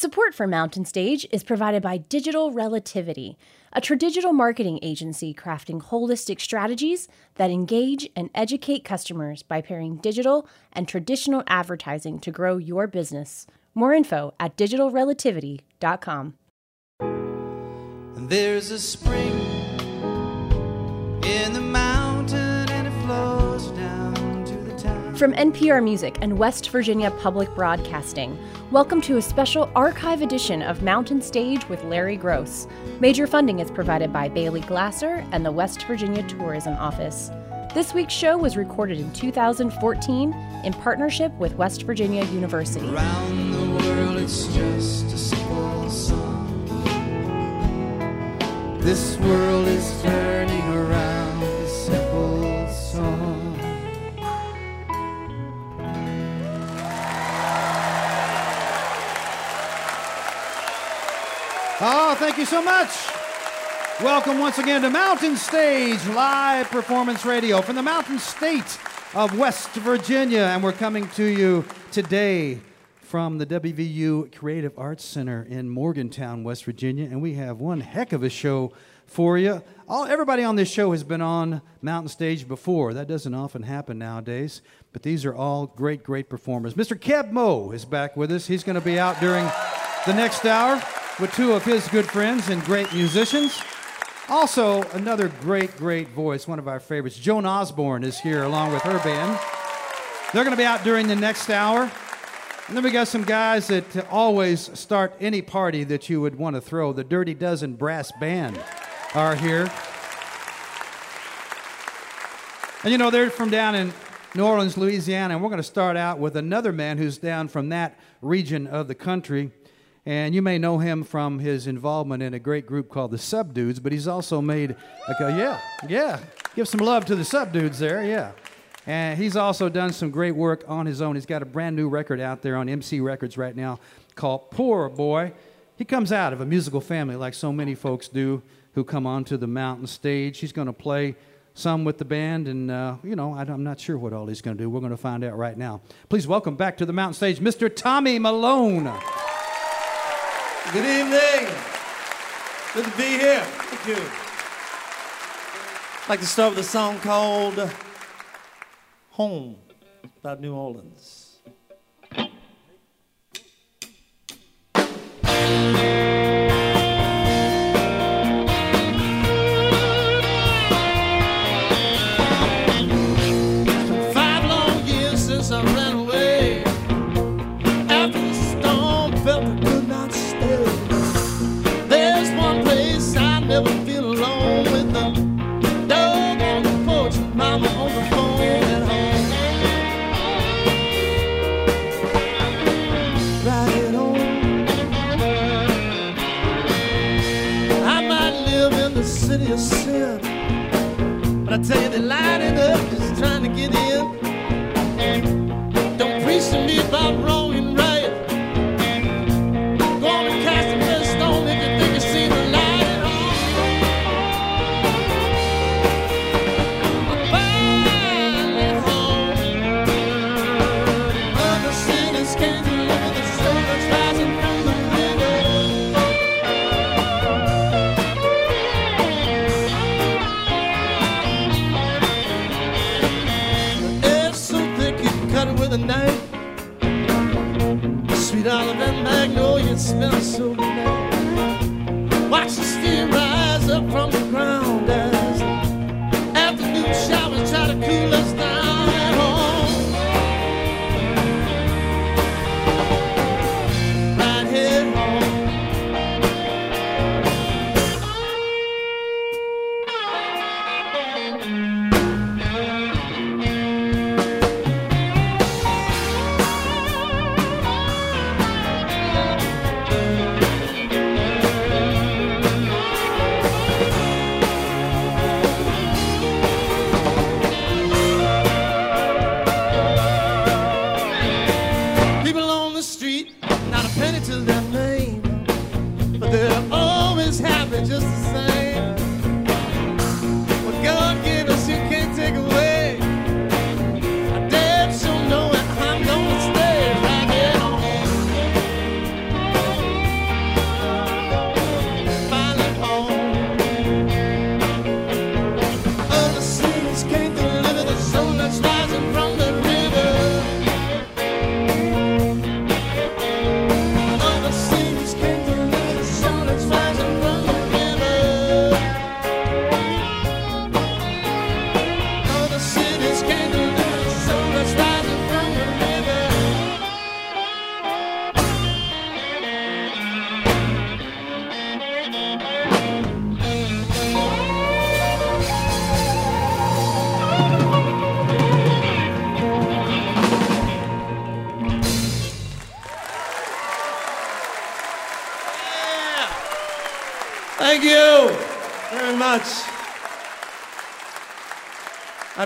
Support for Mountain Stage is provided by Digital Relativity, a tradigital marketing agency crafting holistic strategies that engage and educate customers by pairing digital and traditional advertising to grow your business. More info at digitalrelativity.com. There's a spring From NPR Music and West Virginia Public Broadcasting, welcome to a special archive edition of Mountain Stage with Larry Groce. Major funding is provided by Bailey Glasser and the West Virginia Tourism Office. This week's show was recorded in 2014 in partnership with West Virginia University. World, it's just a simple song. This world is turning around Oh, thank you so much. Welcome once again to Mountain Stage Live Performance Radio from the Mountain State of West Virginia. And we're coming to you today from the WVU Creative Arts Center in Morgantown, West Virginia. And we have one heck of a show for you. All, everybody on this show has been on Mountain Stage before. That doesn't often happen nowadays. But these are all great, great performers. Mr. Keb Mo is back with us. He's going to be out during the next hour with two of his good friends and great musicians. Also, another great, great voice, one of our favorites. Joan Osborne is here along with her band. They're going to be out during the next hour. And then we got some guys that always start any party that you would want to throw. The Dirty Dozen Brass Band are here. And you know, they're from down in New Orleans, Louisiana, and we're going to start out with another man who's down from that region of the country. And you may know him from his involvement in a great group called the Subdudes, but he's also made, like a, yeah, yeah, give some love to the Subdudes there, yeah. And he's also done some great work on his own. He's got a brand new record out there on MC Records right now called Poor Boy. He comes out of a musical family like so many folks do who come onto the mountain stage. He's going to play some with the band, and, uh, you know, I, am not sure what all he's going to do. We're going to find out right now. Please welcome back to the mountain stage Mr. Tommy Malone. Good evening. Good to be here. Thank you. I'd like to start with a song called Home about New Orleans.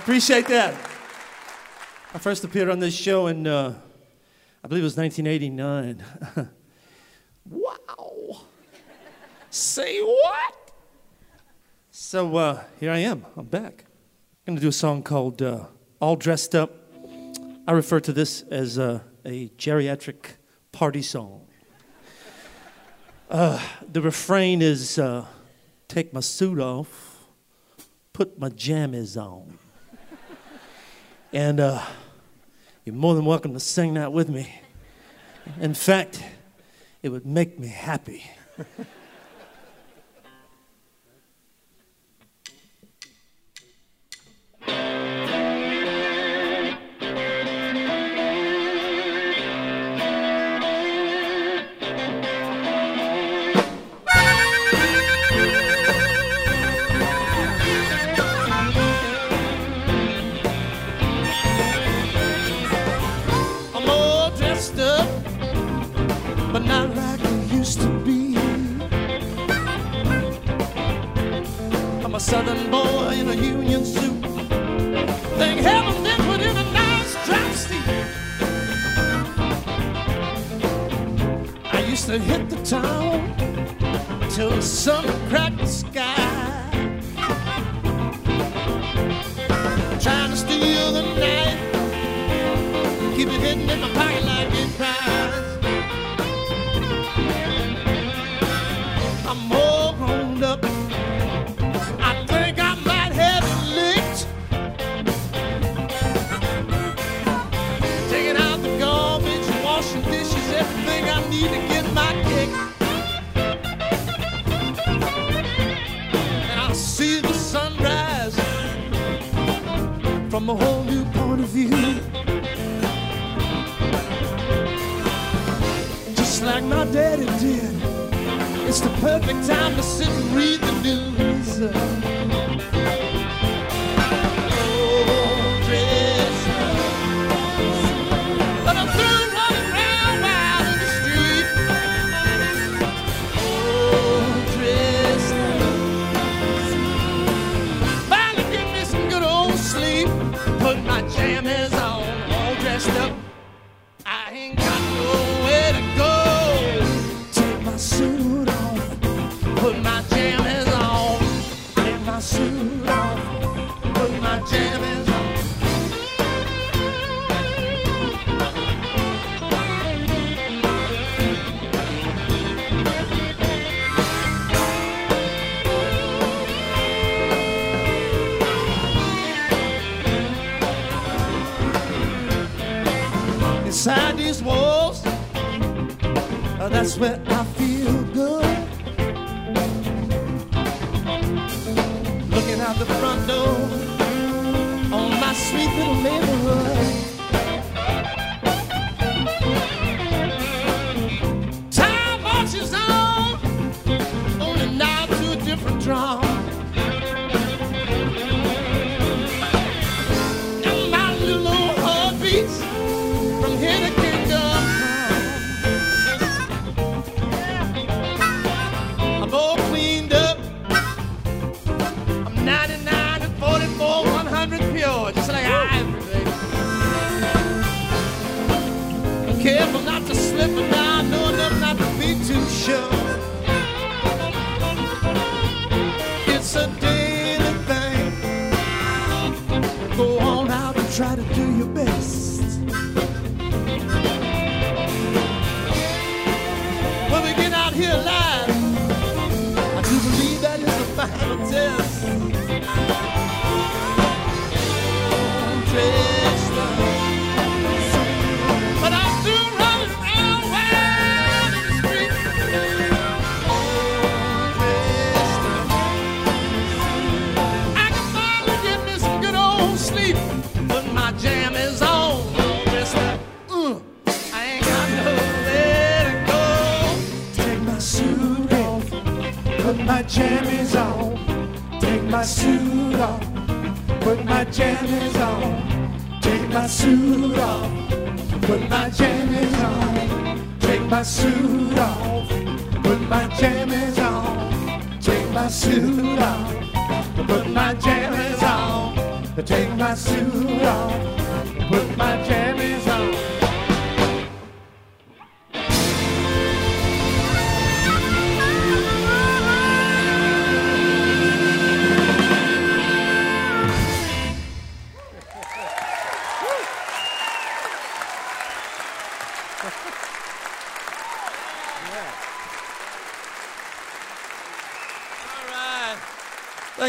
appreciate that. I first appeared on this show in, uh, I believe it was 1989. wow. Say what? So uh, here I am. I'm back. I'm going to do a song called uh, All Dressed Up. I refer to this as uh, a geriatric party song. Uh, the refrain is uh, take my suit off, put my jammies on. And uh, you're more than welcome to sing that with me. In fact, it would make me happy. southern boy in a union suit. Thank heaven they put in a nice dropsy. I used to hit the town till the sun cracked the sky. Trying to steal the night, keep it hidden in my pocket like it's cries. daddy did. It's the perfect time to sit and read the news.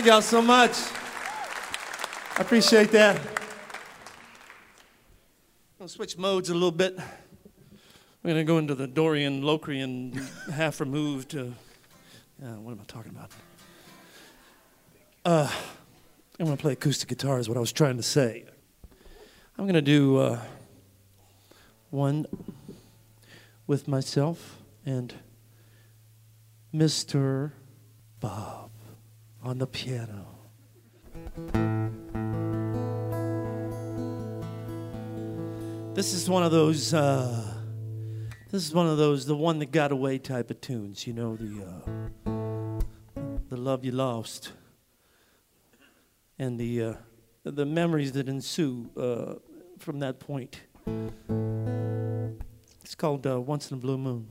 Thank y'all so much. I appreciate that. I'm gonna switch modes a little bit. We're gonna go into the Dorian Locrian half removed. Uh, uh, what am I talking about? Uh, I'm gonna play acoustic guitar. Is what I was trying to say. I'm gonna do uh, one with myself and Mr. Bob on the piano. This is one of those. Uh, this is one of those the one that got away type of tunes. You know the uh, the love you lost and the uh, the memories that ensue uh, from that point. It's called uh, Once in a Blue Moon.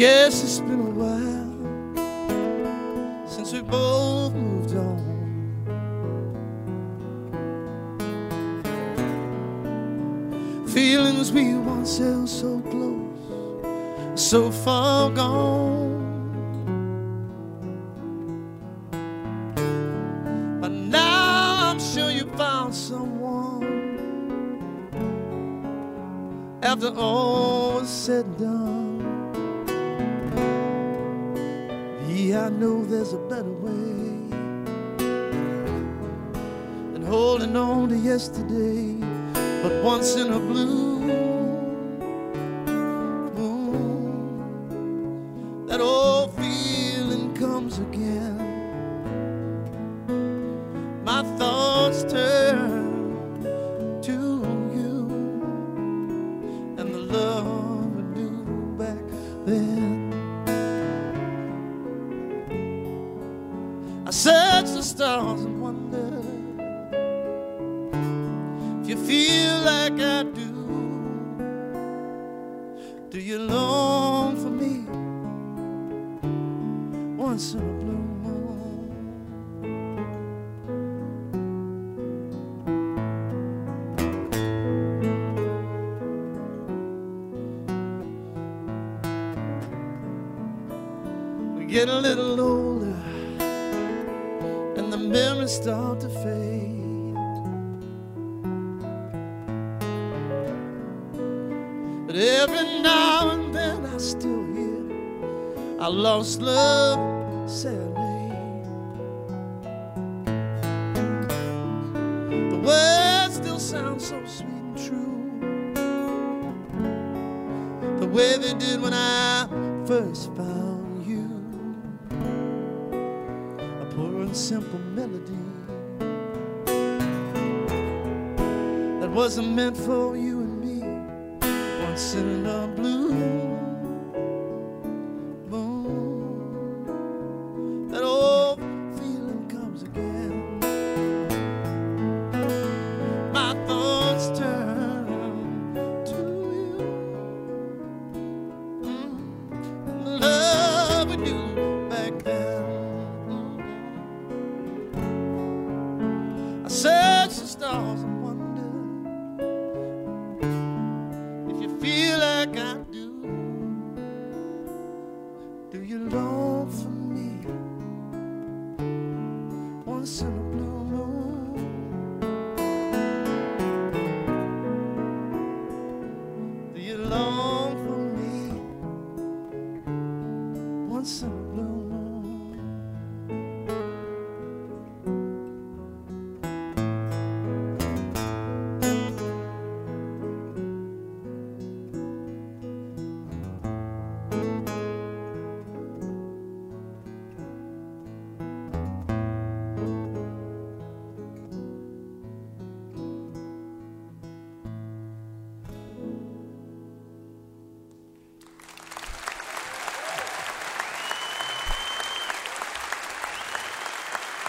Yes, it's been a while since we both moved on. Feelings we once held so close, so far gone. But now I'm sure you found someone. After all was said and done. Know there's a better way than holding on to yesterday. But once in a blue lost love serenade. The words still sound so sweet and true, the way they did when I first found you a poor and simple melody that wasn't meant for you and me. Once in a blue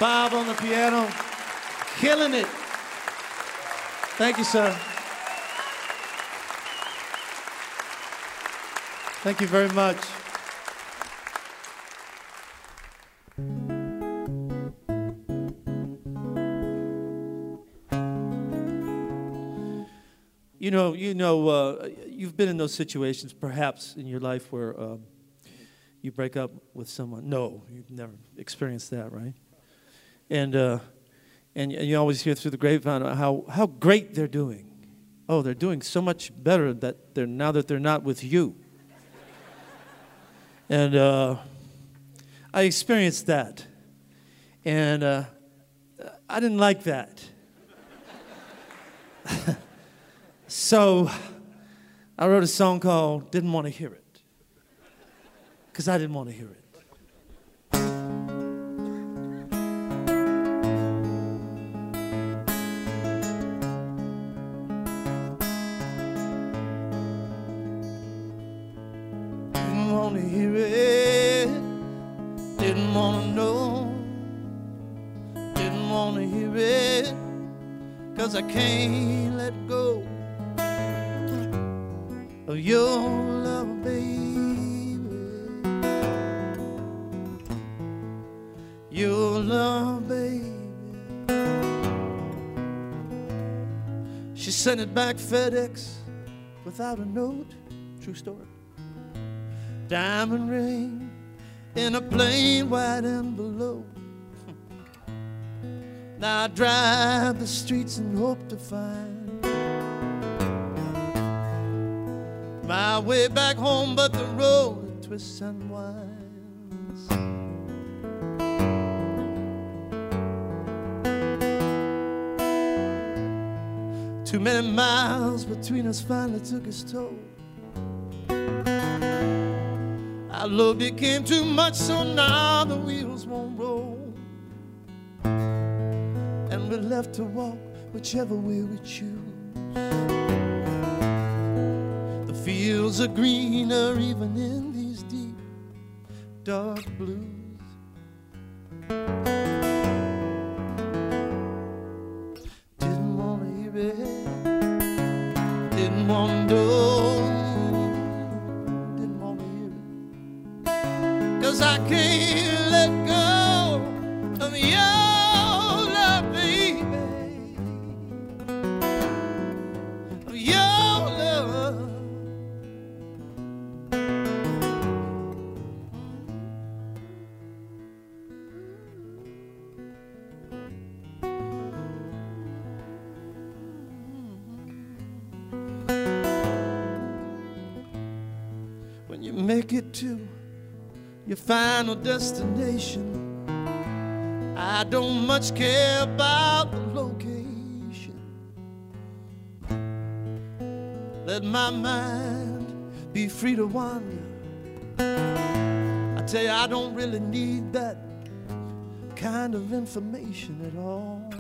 Bob on the piano, killing it. Thank you, sir. Thank you very much. You know, you know, uh, you've been in those situations, perhaps in your life, where um, you break up with someone. No, you've never experienced that, right? And uh, and, you always hear through the grapevine how how great they're doing. Oh, they're doing so much better that they're now that they're not with you. and uh, I experienced that, and uh, I didn't like that. So I wrote a song called Didn't Want to Hear It. Because I didn't want to hear it. It back FedEx without a note. True story. Diamond ring in a plain white envelope. Now I drive the streets and hope to find my way back home, but the road twists and winds. Too many miles between us finally took its toll. Our love became too much, so now the wheels won't roll. And we're left to walk whichever way we choose. The fields are greener even in these deep, dark blues. Didn't want to hear it, didn't want to hear. Cause I can't let go of your your final destination. I don't much care about the location. Let my mind be free to wander. I tell you, I don't really need that kind of information at all.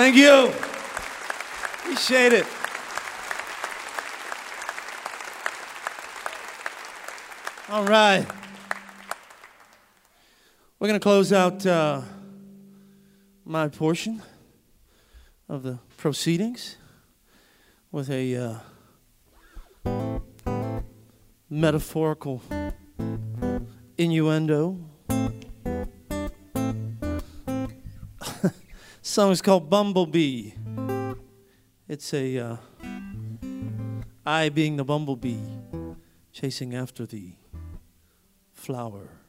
Thank you. Appreciate it. All right. We're going to close out uh, my portion of the proceedings with a uh, metaphorical innuendo song is called Bumblebee. It's a uh, I being the bumblebee chasing after the flower.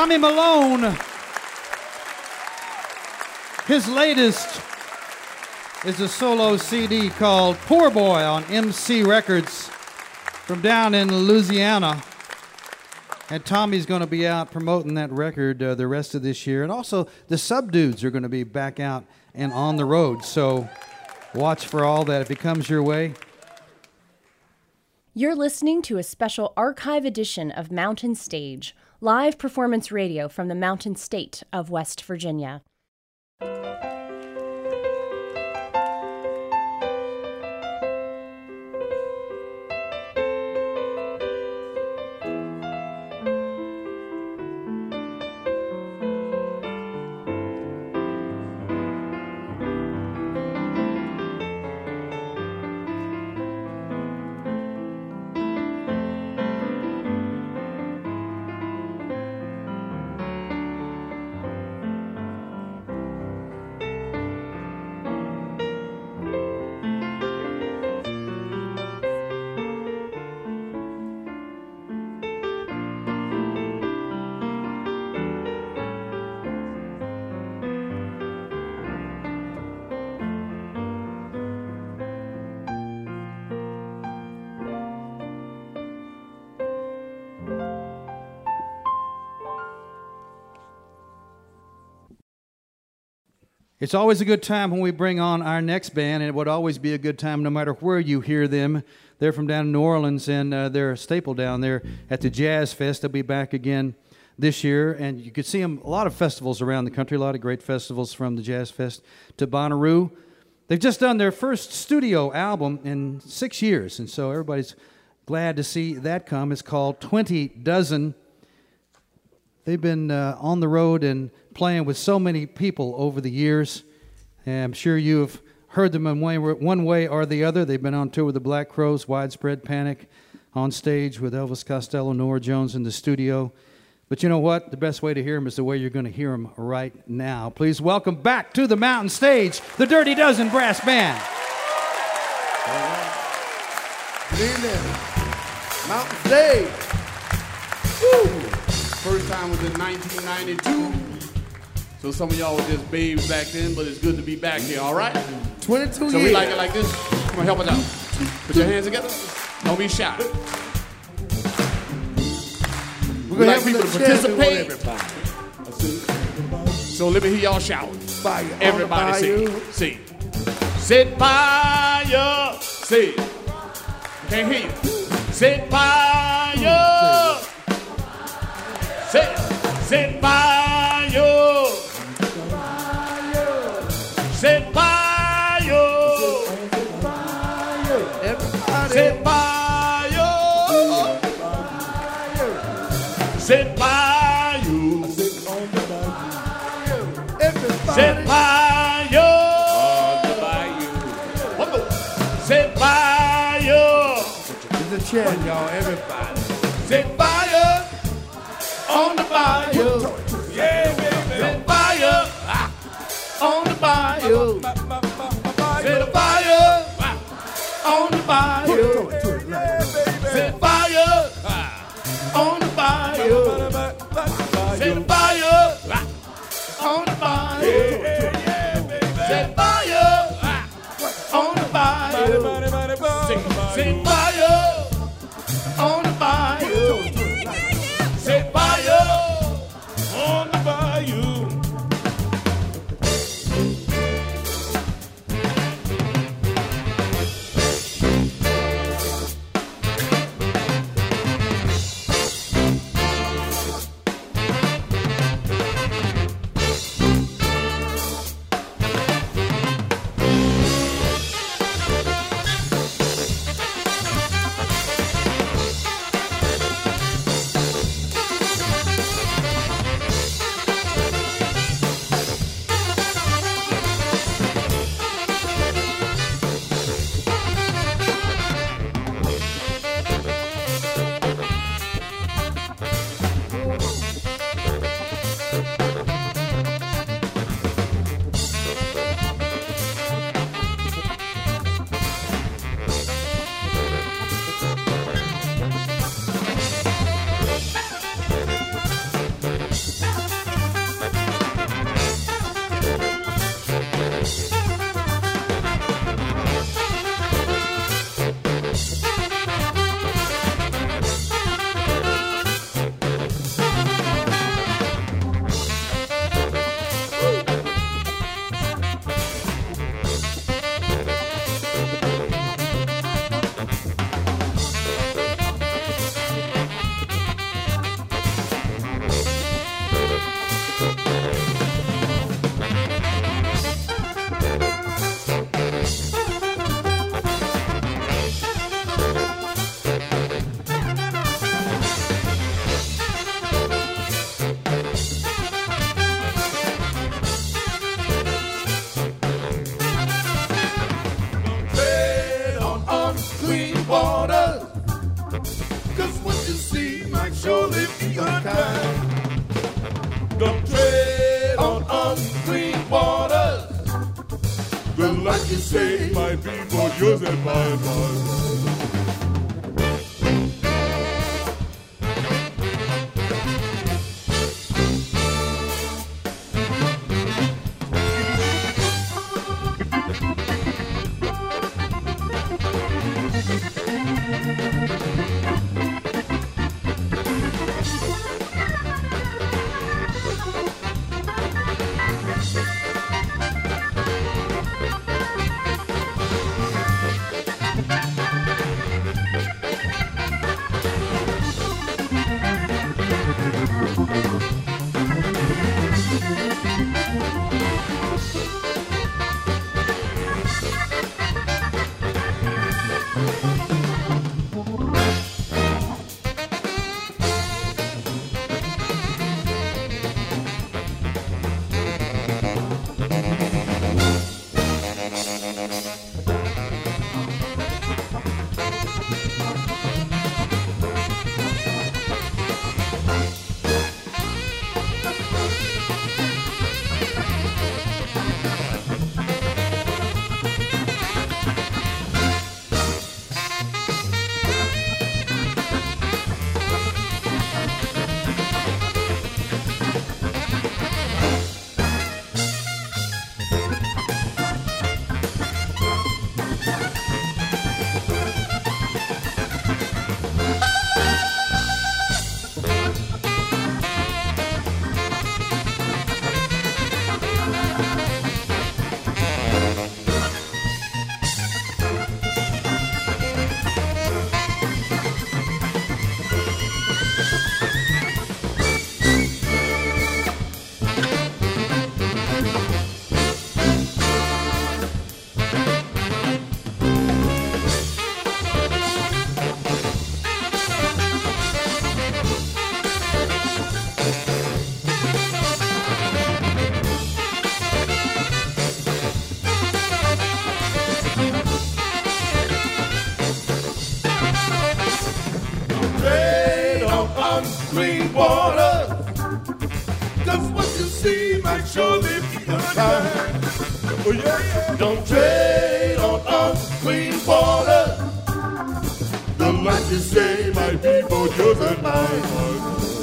Tommy Malone. His latest is a solo CD called Poor Boy on MC Records from down in Louisiana. And Tommy's going to be out promoting that record uh, the rest of this year. And also, the Subdudes are going to be back out and on the road. So watch for all that if it comes your way. You're listening to a special archive edition of Mountain Stage, live performance radio from the Mountain State of West Virginia. It's always a good time when we bring on our next band, and it would always be a good time no matter where you hear them. They're from down in New Orleans, and uh, they're a staple down there at the Jazz Fest. They'll be back again this year, and you could see them a lot of festivals around the country, a lot of great festivals from the Jazz Fest to Bonnaroo. They've just done their first studio album in six years, and so everybody's glad to see that come. It's called 20 Dozen. They've been uh, on the road and playing with so many people over the years. And I'm sure you've heard them in one way, or the other. They've been on tour with the Black Crowes, Widespread Panic, on stage with Elvis Costello, Norah Jones in the studio. But you know what? The best way to hear them is the way you're going to hear them right now. Please welcome back to the mountain stage the Dirty Dozen Brass Band. Good evening. Mountain Stage. Woo! First time was in 1992. So some of y'all were just babes back then, but it's good to be back here, all right? 22 So years. we like it like this. Come on, help us out. Put your hands together. Don't be shy. We're We gonna like have people to participate. So let me hear y'all shout. Fire Everybody bayou. say. Set fire. Say. Can't hear you. Set fire. Say. Set fire. Set on both might surely unkind. Oh yeah, yeah. Don't trade on unclean water. The life you say might be both yours and mine.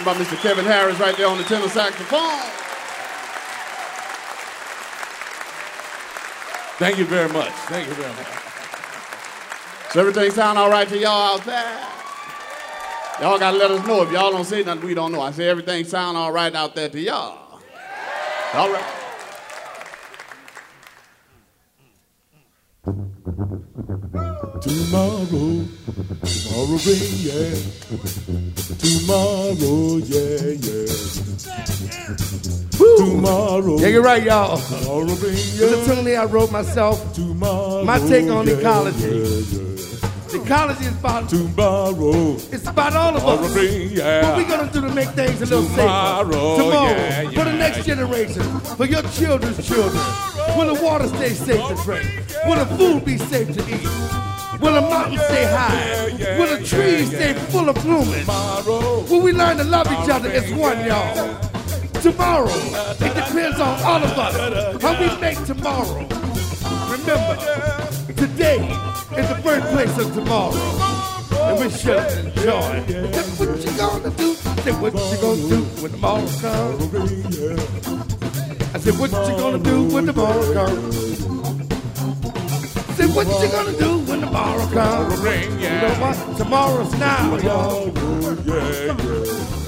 Song by Mr. Kevin Harris right there on the tenor saxophone. Thank you very much. Thank you very much. So everything sound all right to y'all out there? Y'all gotta let us know. If y'all don't say nothing, we don't know. I say everything sound all right out there to y'all. All right. Tomorrow, tomorrow rain, yeah. Tomorrow, yeah, yeah. Tomorrow. Yeah, you're right, y'all. Tomorrow rain, It's a tune that I wrote myself. Tomorrow. My take on yeah, ecology. Yeah, yeah. Ecology is about Tomorrow. it's about all of Tomorrow us. rain, yeah. What we gonna do to make things a little Tomorrow, safer? Tomorrow, yeah, for the yeah, next generation, for your children's children. Will the water stay safe to drink? Will the food be safe to eat? Will the mountains stay high? Will the trees stay full of plumage? Will we learn to love each other as one, y'all? Tomorrow, it depends on all of us how we make tomorrow. Remember, today is the birthplace of tomorrow. And we should enjoy. That's what you gonna do? Say what you gonna do when tomorrow comes? I said, what you gonna do when tomorrow comes? Say what you gonna do tomorrow comes? You know what? Tomorrow's now, y'all. Yeah, yeah.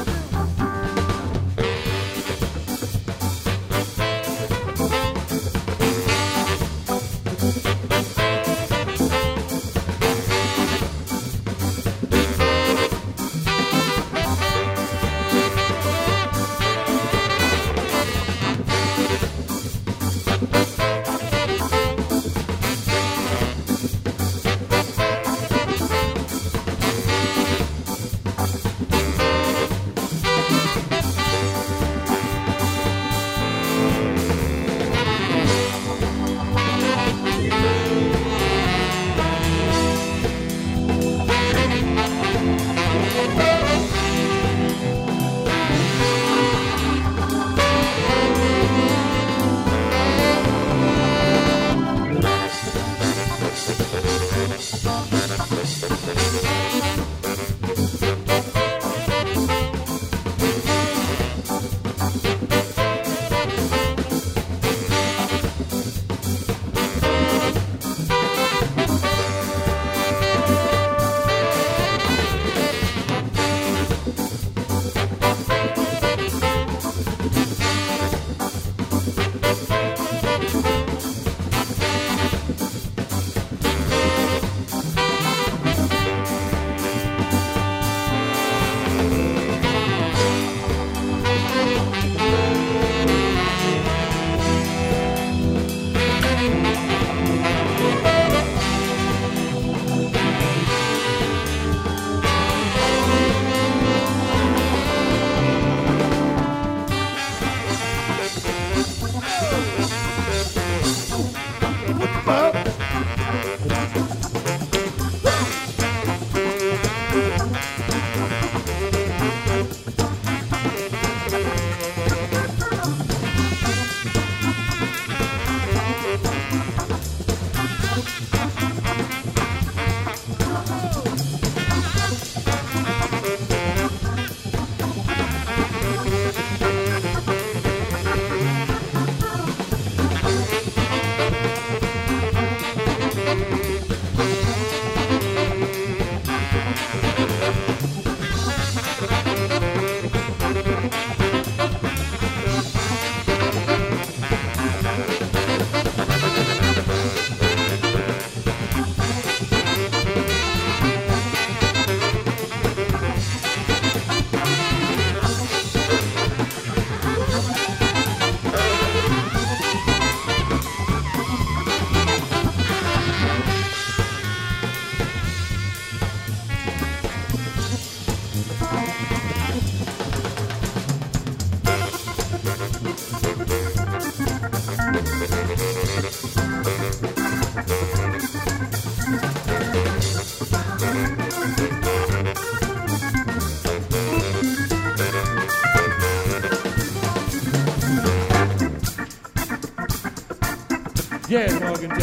Talking down.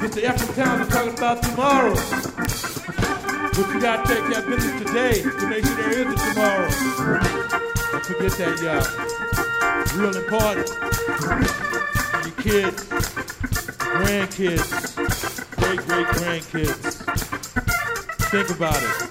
Mr. Efrem Towns is talking about tomorrow. But you gotta take care of business today to make sure there is a tomorrow. Don't forget that, y'all. Real important. Your kids, grandkids, great great grandkids. Think about it.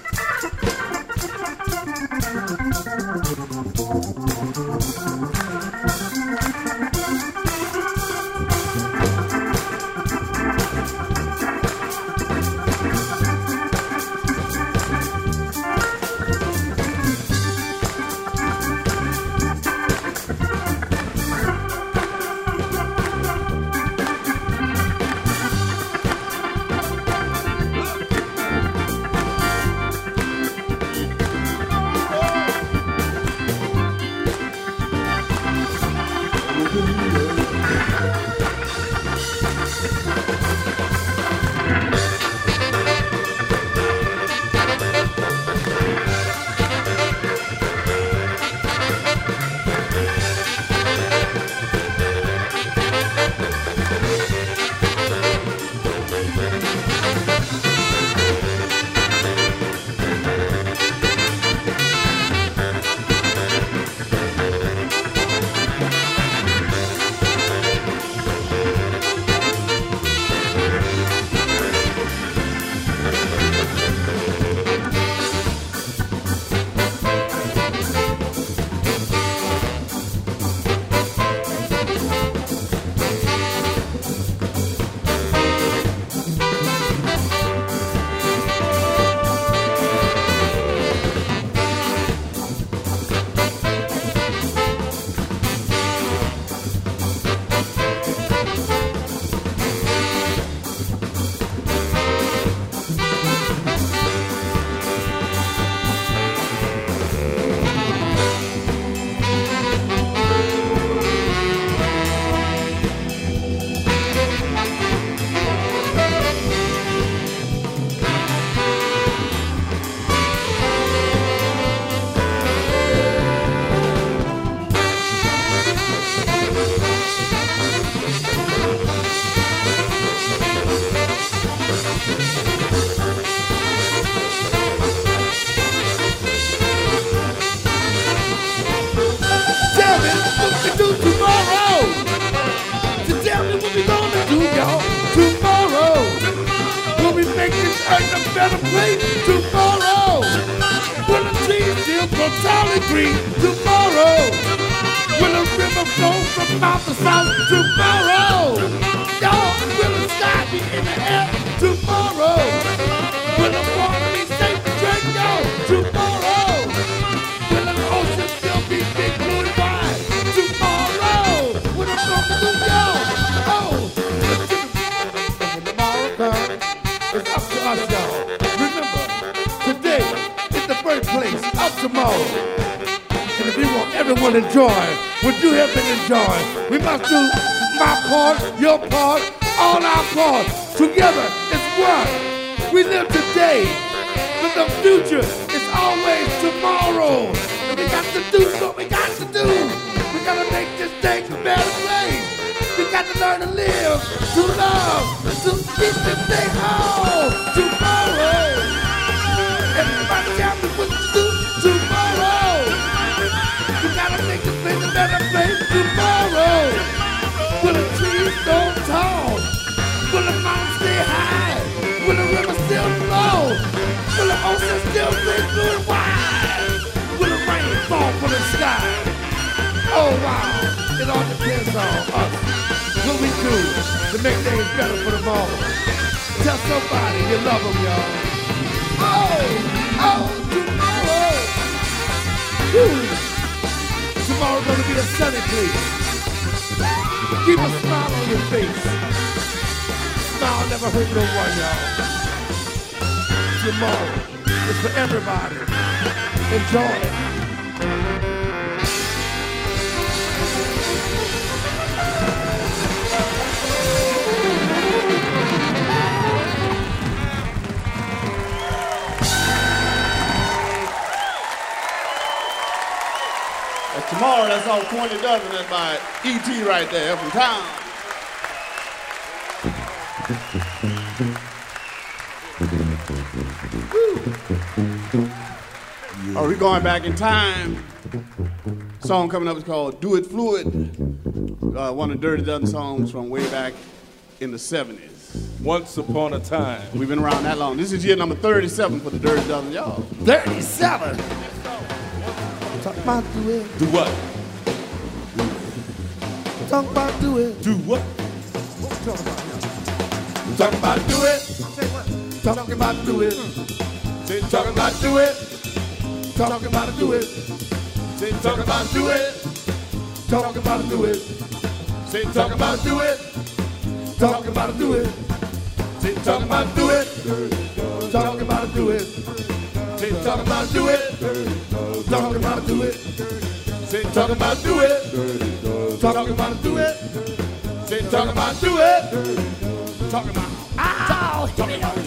From mouth enjoy what you have been enjoying, we must do my part, your part, all our part. Together, it's one. We live today, but the future is always tomorrow. And we got to do what we got to do. We gotta make this thing a better place. We got to learn to live, to love, to keep this thing whole. Tomorrow. Better place tomorrow. Will the trees grow tall? Will the mountains stay high? Will the river still flow? Will the ocean still stay blue and wide? Will the rain fall from the sky? Oh wow, it all depends on us. What we do to make things better for tomorrow. Tell somebody you love them, y'all. Oh, oh, tomorrow. Whew. Tomorrow's gonna be a sunny place. Keep a smile on your face. Smile never hurt no one, y'all. Tomorrow is for everybody. Enjoy it. Tomorrow, that's all pointed up, and that's by E.T. right there from town. Are we going back in time? Song coming up is called "Do It Fluid." Uh, one of the Dirty Dozen songs from way back in the '70s. Once upon a time. We've been around that long. This is year number 37 for the Dirty Dozen, y'all. 37. Talk about do it. Do what? Talk about do it. Do what? Talk about do it. Talk about do it. Say talk about do it. Talk about do it. Say talk about do it. Talk about do it. Say talk about do it. Talk about do it. Say talk about do it. Talk about do it. Say talk about do it. Talk about do it. Say talk about do it. Talk about do it. Say talk about do it. Talk about Ow! Hit me on the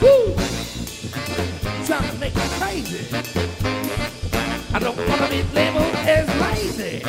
Woo! Trying to make me crazy. I don't want to be labeled as lazy.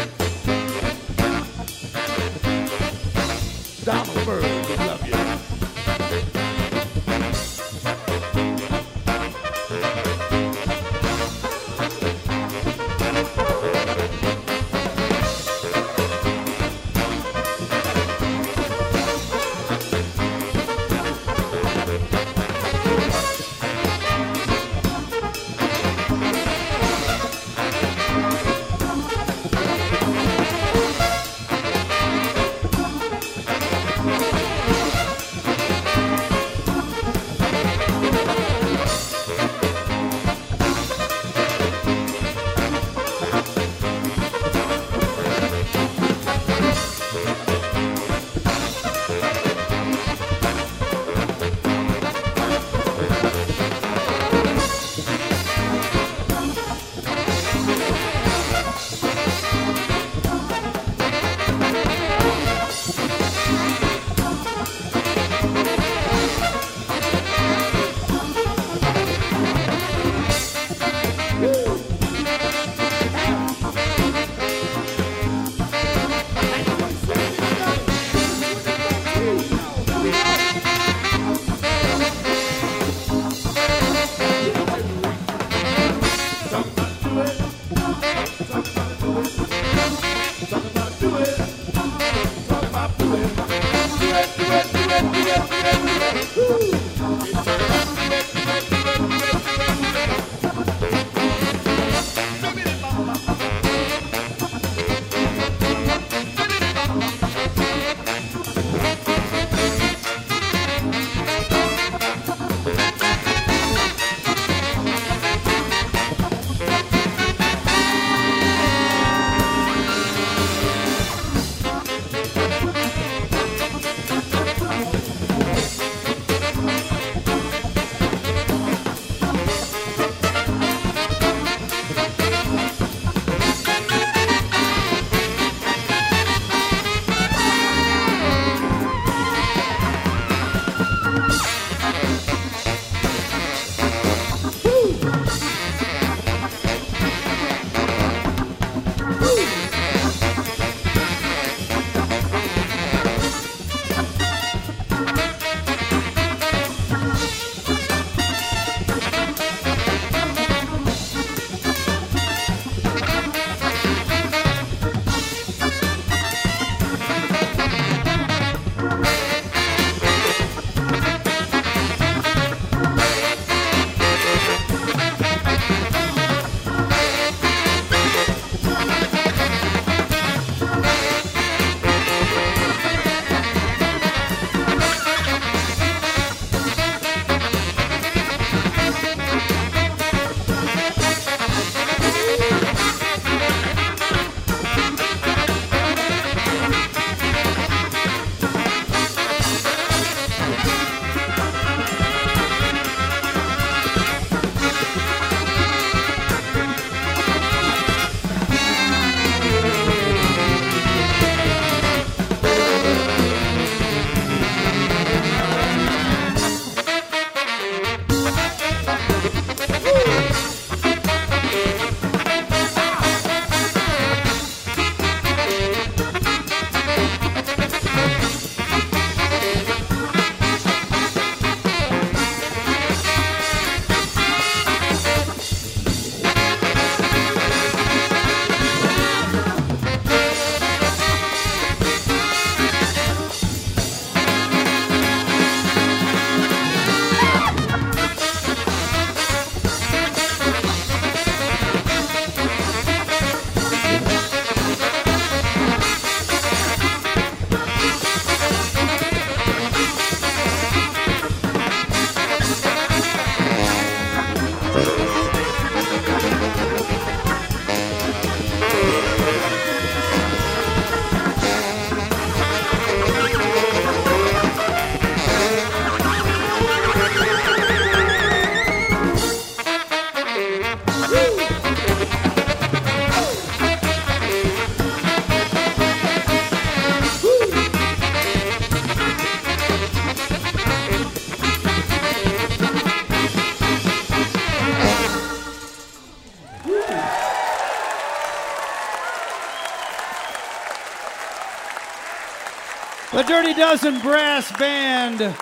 Dozen Brass Band.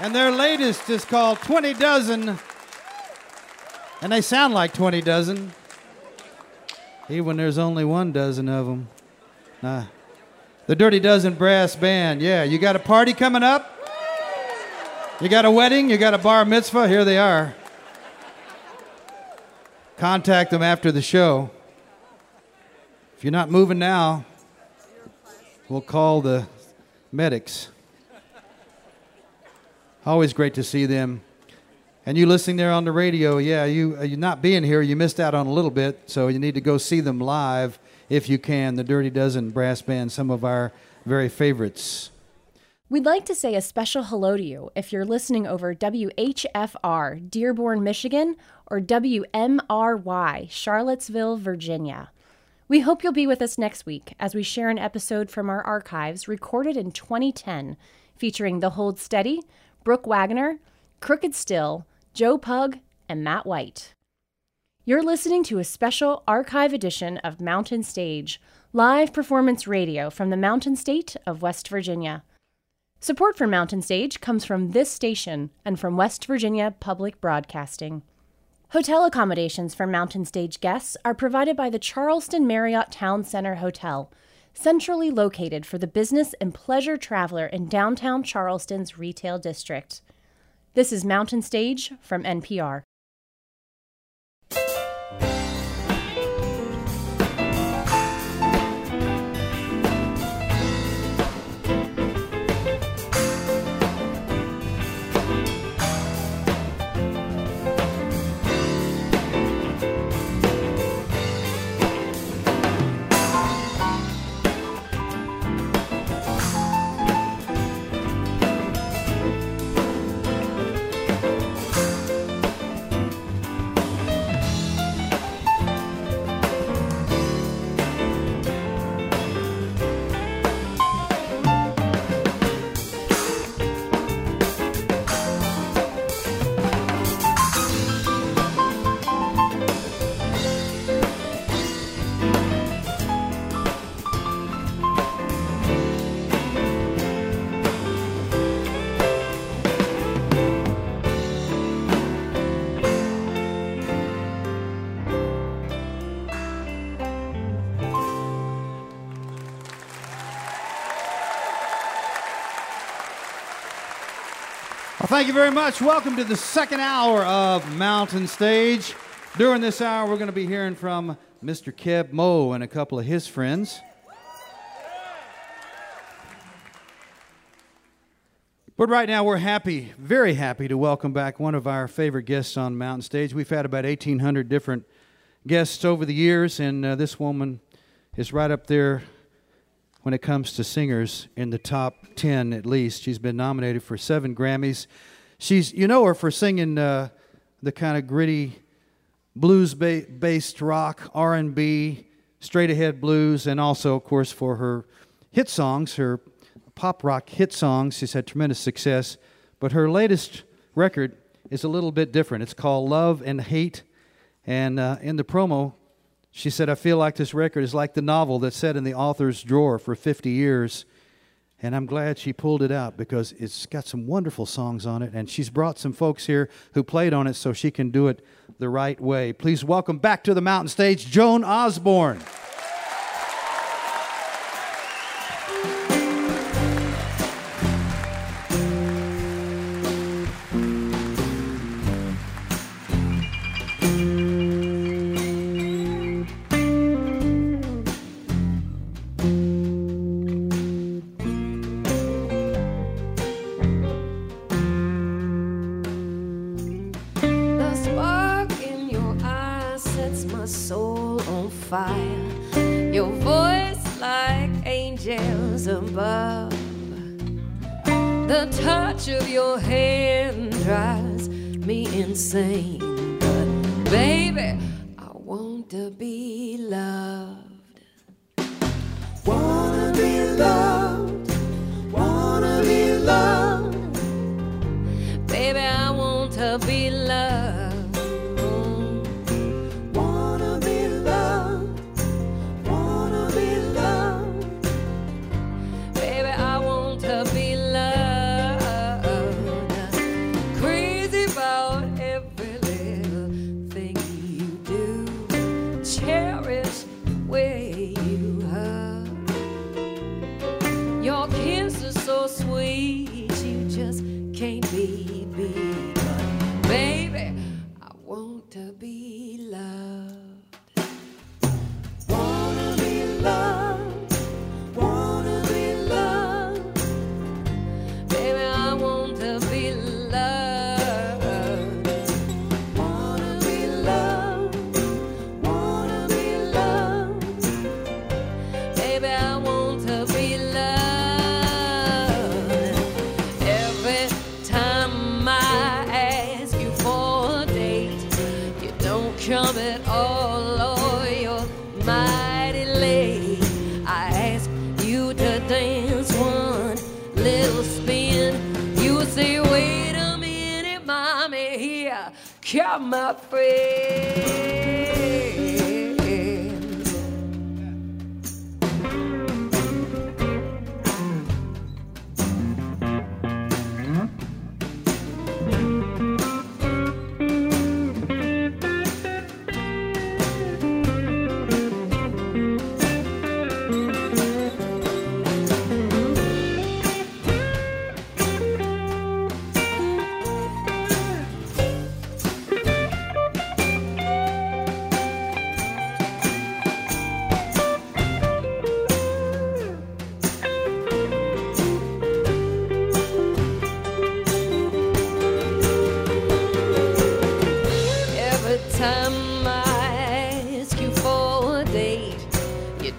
And their latest is called 20 Dozen. And they sound like 20 dozen, even when there's only one dozen of them. Nah. The Dirty Dozen Brass Band. Yeah, you got a party coming up? You got a wedding? You got a bar mitzvah? Here they are. Contact them after the show. If you're not moving now, we'll call the medics. Always great to see them. And you listening there on the radio, yeah, you uh, you not being here, you missed out on a little bit, so you need to go see them live if you can. The Dirty Dozen Brass Band, some of our very favorites. We'd like to say a special hello to you if you're listening over WHFR, Dearborn, Michigan, or WMRY, Charlottesville, Virginia. We hope you'll be with us next week as we share an episode from our archives recorded in 2010 featuring The Hold Steady, Brooke Waggoner, Crooked Still, Joe Pug, and Matt White. You're listening to a special archive edition of Mountain Stage, live performance radio from the Mountain State of West Virginia. Support for Mountain Stage comes from this station and from West Virginia Public Broadcasting. Hotel accommodations for Mountain Stage guests are provided by the Charleston Marriott Town Center Hotel, centrally located for the business and pleasure traveler in downtown Charleston's retail district. This is Mountain Stage from NPR. Thank you very much. Welcome to the second hour of Mountain Stage. During this hour, we're going to be hearing from Mr. Keb Mo and a couple of his friends. But right now, we're happy, very happy to welcome back one of our favorite guests on Mountain Stage. We've had about 1,800 different guests over the years, and uh, this woman is right up there when it comes to singers in the top 10 at least. She's been nominated for seven Grammys. She's, you know her for singing uh, the kind of gritty blues ba- based rock, R&B, straight ahead blues, and also, of course, for her hit songs, her pop rock hit songs. She's had tremendous success. But her latest record is a little bit different. It's called Love and Hate. And uh, in the promo, she said, I feel like this record is like the novel that sat in the author's drawer for 50 years. And I'm glad she pulled it out because it's got some wonderful songs on it. And she's brought some folks here who played on it so she can do it the right way. Please welcome back to the mountain stage Joan Osborne.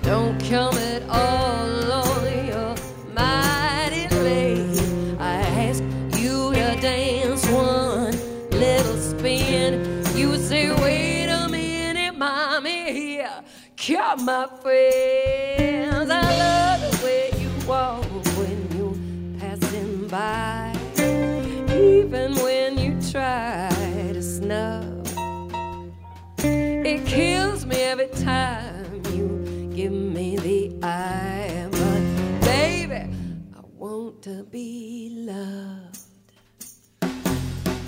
Don't come at all, or you're mighty late. I ask you to dance one little spin. You say, wait a minute, mommy, here come my friends. I love the way you walk when you're passing by, even when you try to snub. It kills me every time you me am a baby, I want to be loved.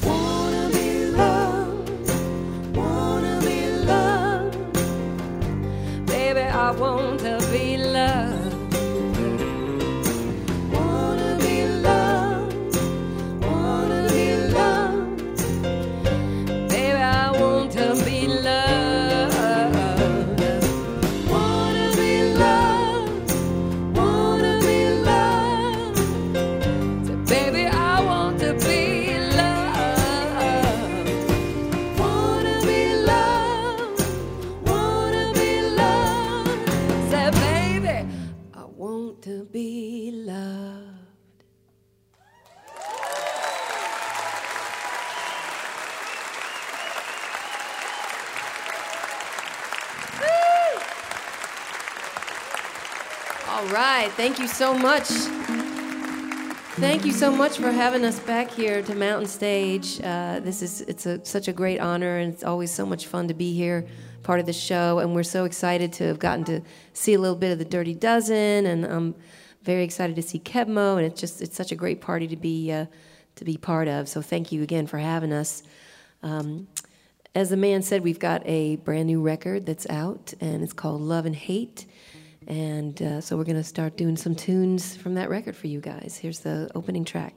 Wanna be loved. Wanna be loved. Baby, I want right. Thank you so much. Thank you so much for having us back here to Mountain Stage. Uh, this is it's a, such a great honor, and it's always so much fun to be here, part of the show. And we're so excited to have gotten to see a little bit of the Dirty Dozen, and I'm very excited to see Keb Mo. And it's just it's such a great party to be uh, to be part of. So thank you again for having us. Um, as the man said, we've got a brand new record that's out, and it's called Love and Hate. And uh, so we're going to start doing some tunes from that record for you guys. Here's the opening track.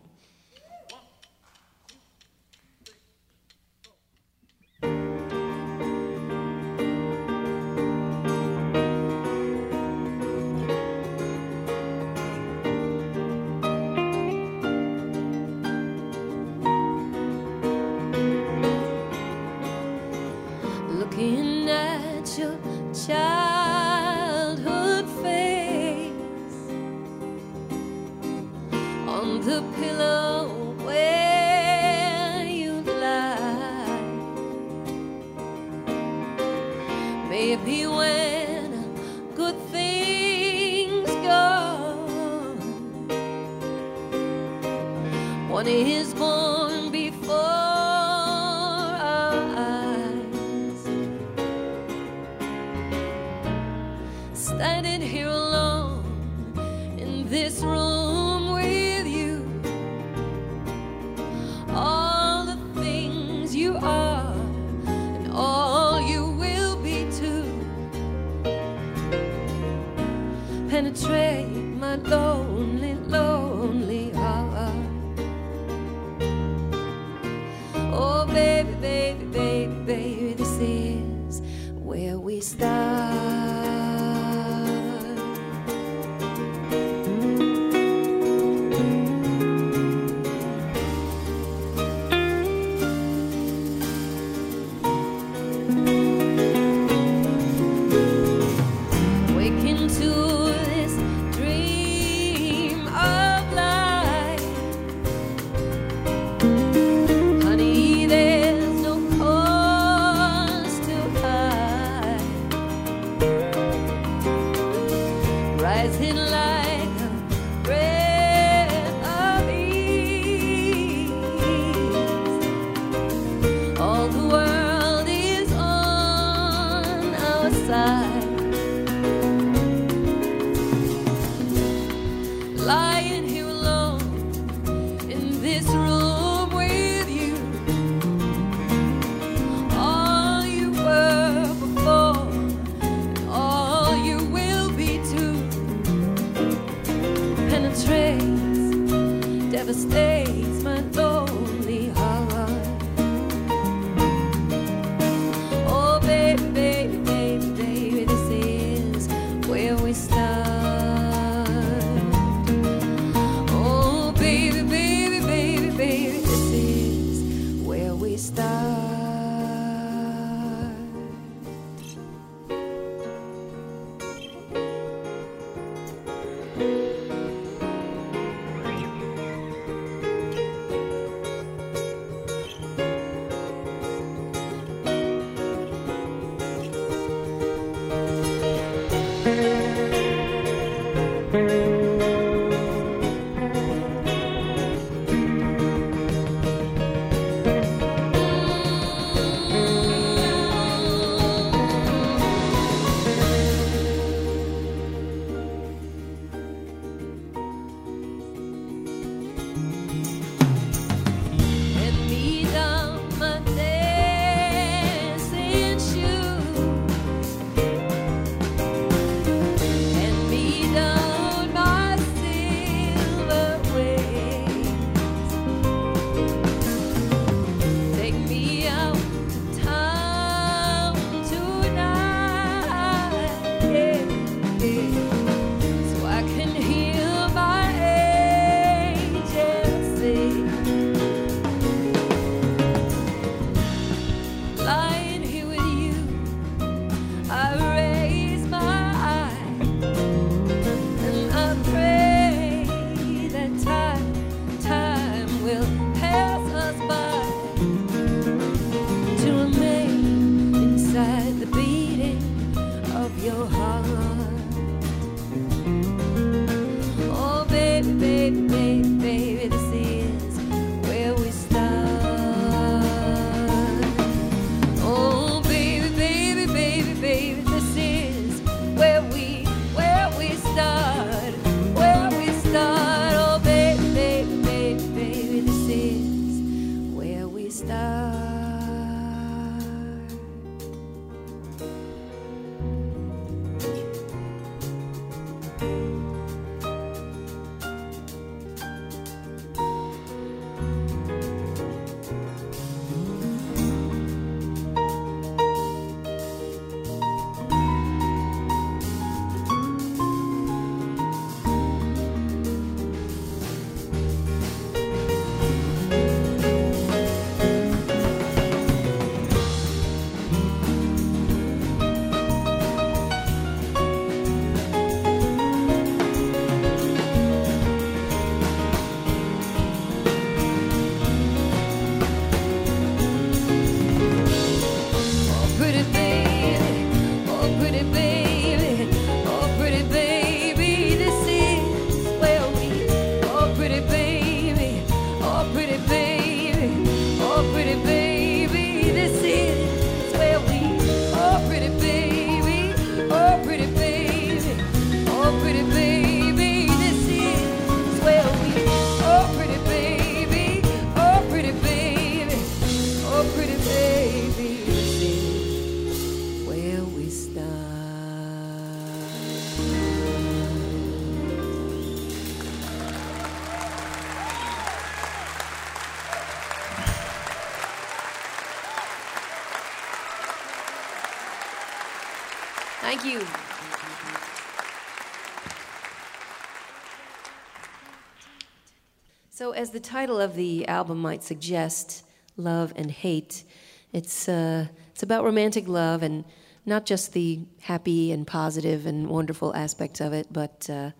So, as the title of the album might suggest, Love and Hate, it's, uh, it's about romantic love and not just the happy and positive and wonderful aspects of it, but uh,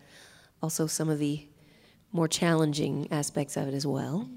also some of the more challenging aspects of it as well.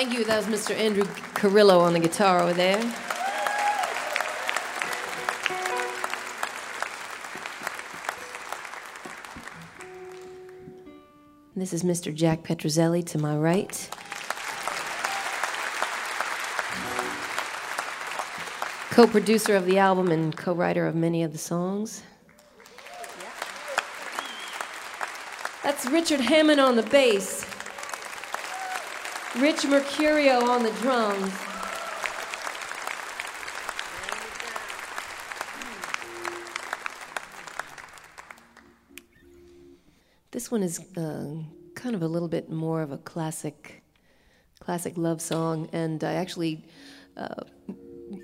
Thank you. That was Mr. Andrew Carrillo on the guitar over there. This is Mr. Jack Petruzzelli to my right. Co producer of the album and co writer of many of the songs. That's Richard Hammond on the bass. Rich Mercurio on the drums. This one is uh, kind of a little bit more of a classic, classic love song, and I actually uh,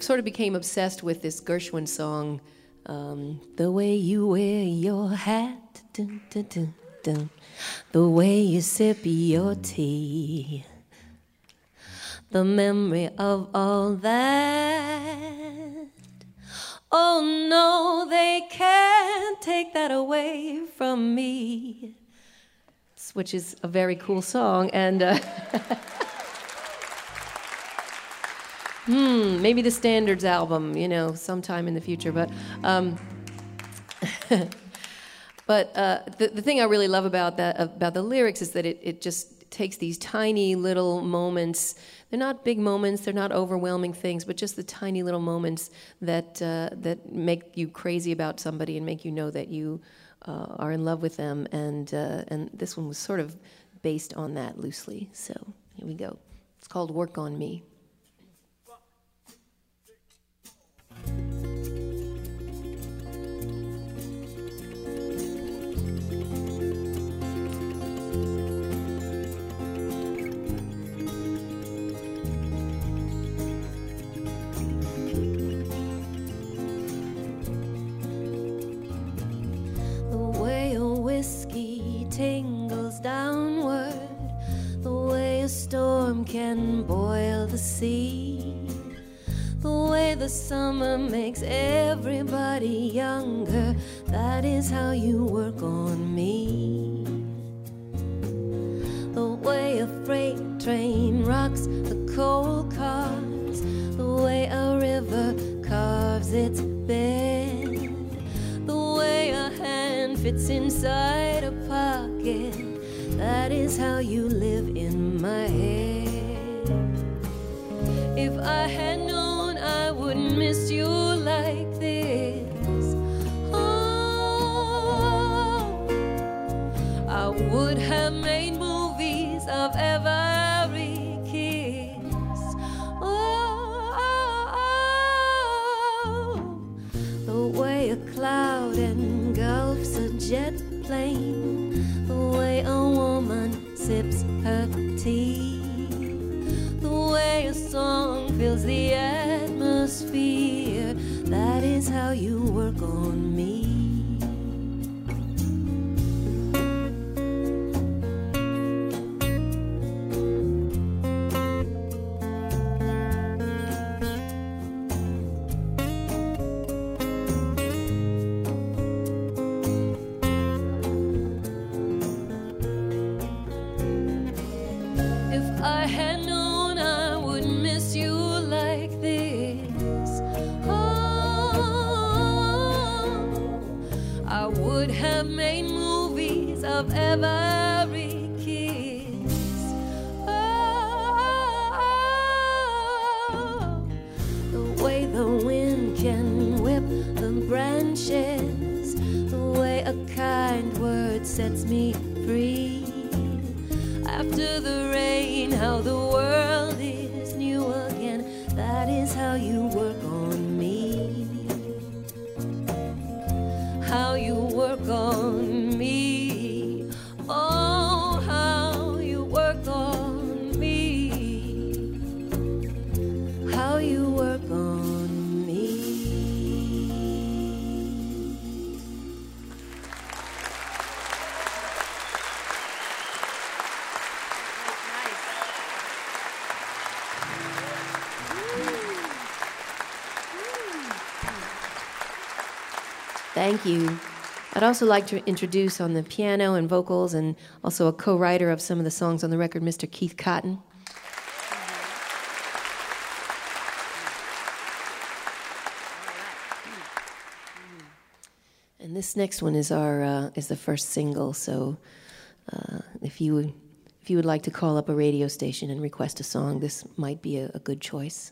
sort of became obsessed with this Gershwin song, um, "The Way You Wear Your Hat." Dun, dun, dun. The way you sip your tea, the memory of all that. Oh no, they can't take that away from me. Which is a very cool song, and uh, hmm, maybe the Standards album, you know, sometime in the future. But um, But uh, the, the thing I really love about that about the lyrics is that it, it just takes these tiny little moments. They're not big moments. They're not overwhelming things, but just the tiny little moments that uh, that make you crazy about somebody and make you know that you uh, are in love with them. And uh, and this one was sort of based on that loosely. So here we go. It's called "Work on Me." Can boil the sea, the way the summer makes everybody younger. That is how you work on me. The way a freight train rocks the coal cars, the way a river carves its bed, the way a hand fits inside a pocket. That is how you live in my head. If I had known I wouldn't miss you like this, oh, I would have made movies of every fills the atmosphere. Movies of Thank you. I'd also like to introduce on the piano and vocals and also a co writer of some of the songs on the record, Mr. Keith Cotton. And this next one is our uh, is the first single. So uh, if you if you would like to call up a radio station and request a song, this might be a, a good choice.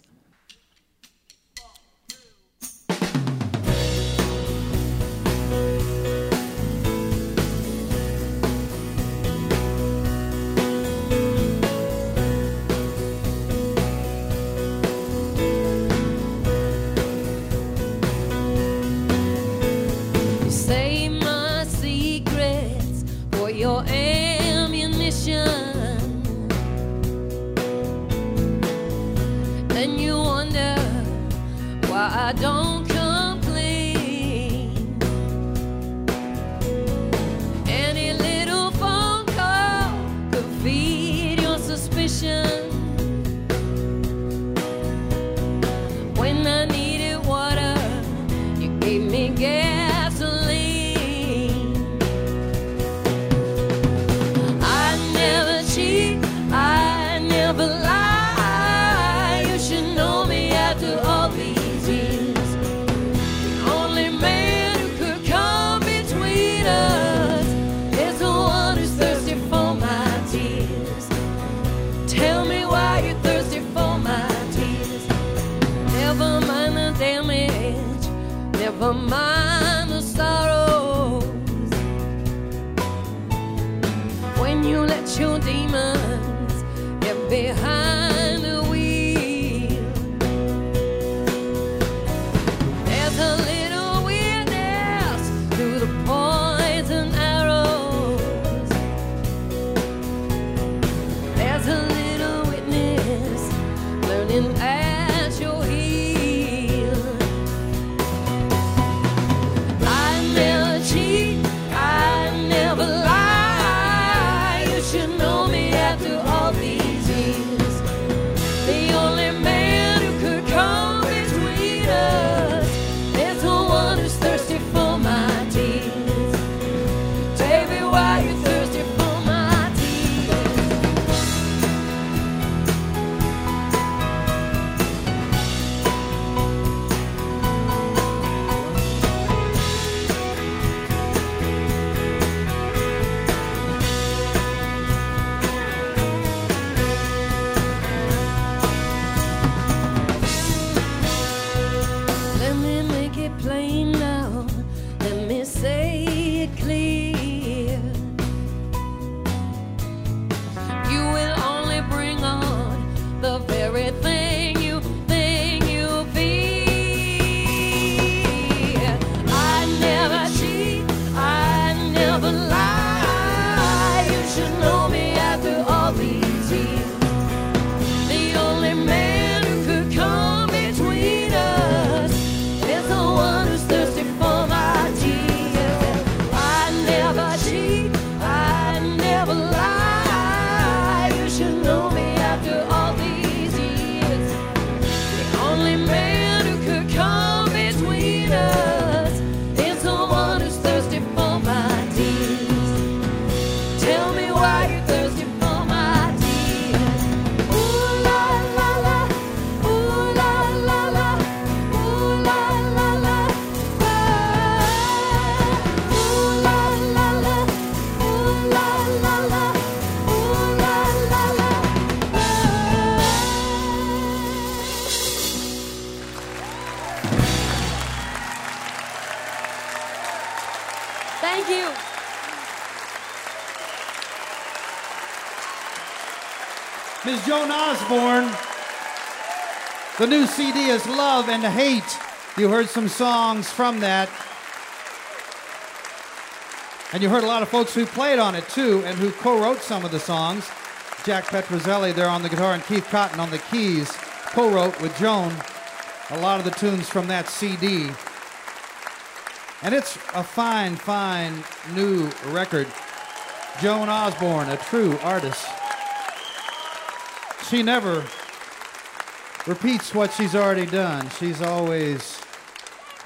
The new CD is Love and Hate. You heard some songs from that. And you heard a lot of folks who played on it too and who co wrote some of the songs. Jack Petruzzelli there on the guitar and Keith Cotton on the keys co wrote with Joan a lot of the tunes from that CD. And it's a fine, fine new record. Joan Osborne, a true artist. She never repeats what she's already done. She's always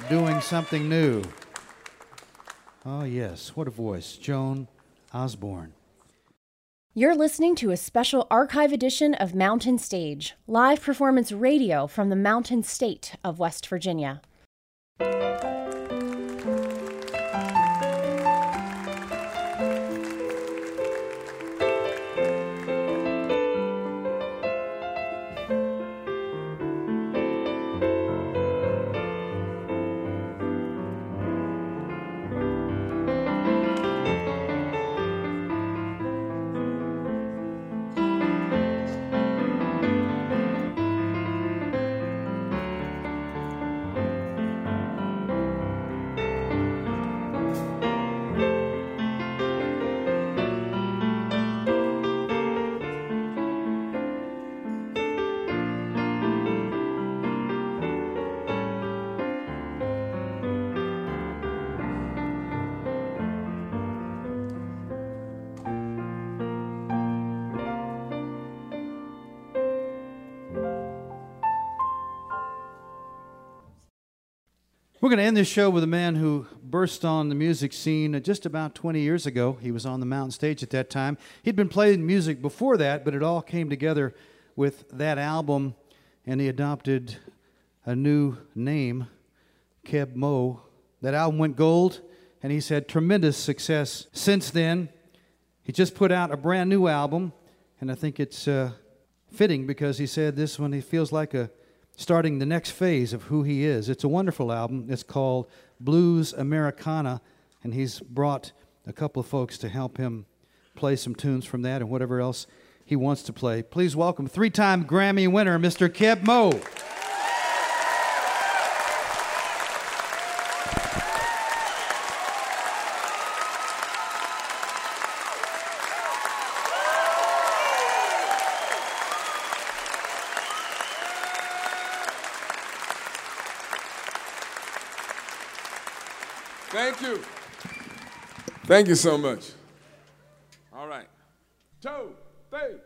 doing something new. Oh, yes, what a voice. Joan Osborne. You're listening to a special archive edition of Mountain Stage, live performance radio from the Mountain State of West Virginia. We're going to end this show with a man who burst on the music scene just about 20 years ago. He was on the mountain stage at that time. He'd been playing music before that, but it all came together with that album, and he adopted a new name, Keb Mo. That album went gold, and he's had tremendous success since then. He just put out a brand new album, and I think it's uh, fitting because he said this one he feels like a starting the next phase of who he is. It's a wonderful album. It's called Blues Americana, and he's brought a couple of folks to help him play some tunes from that and whatever else he wants to play. Please welcome three time Grammy winner, Mr. Keb Mo. Thank you. Thank you so much. All right. Two, three,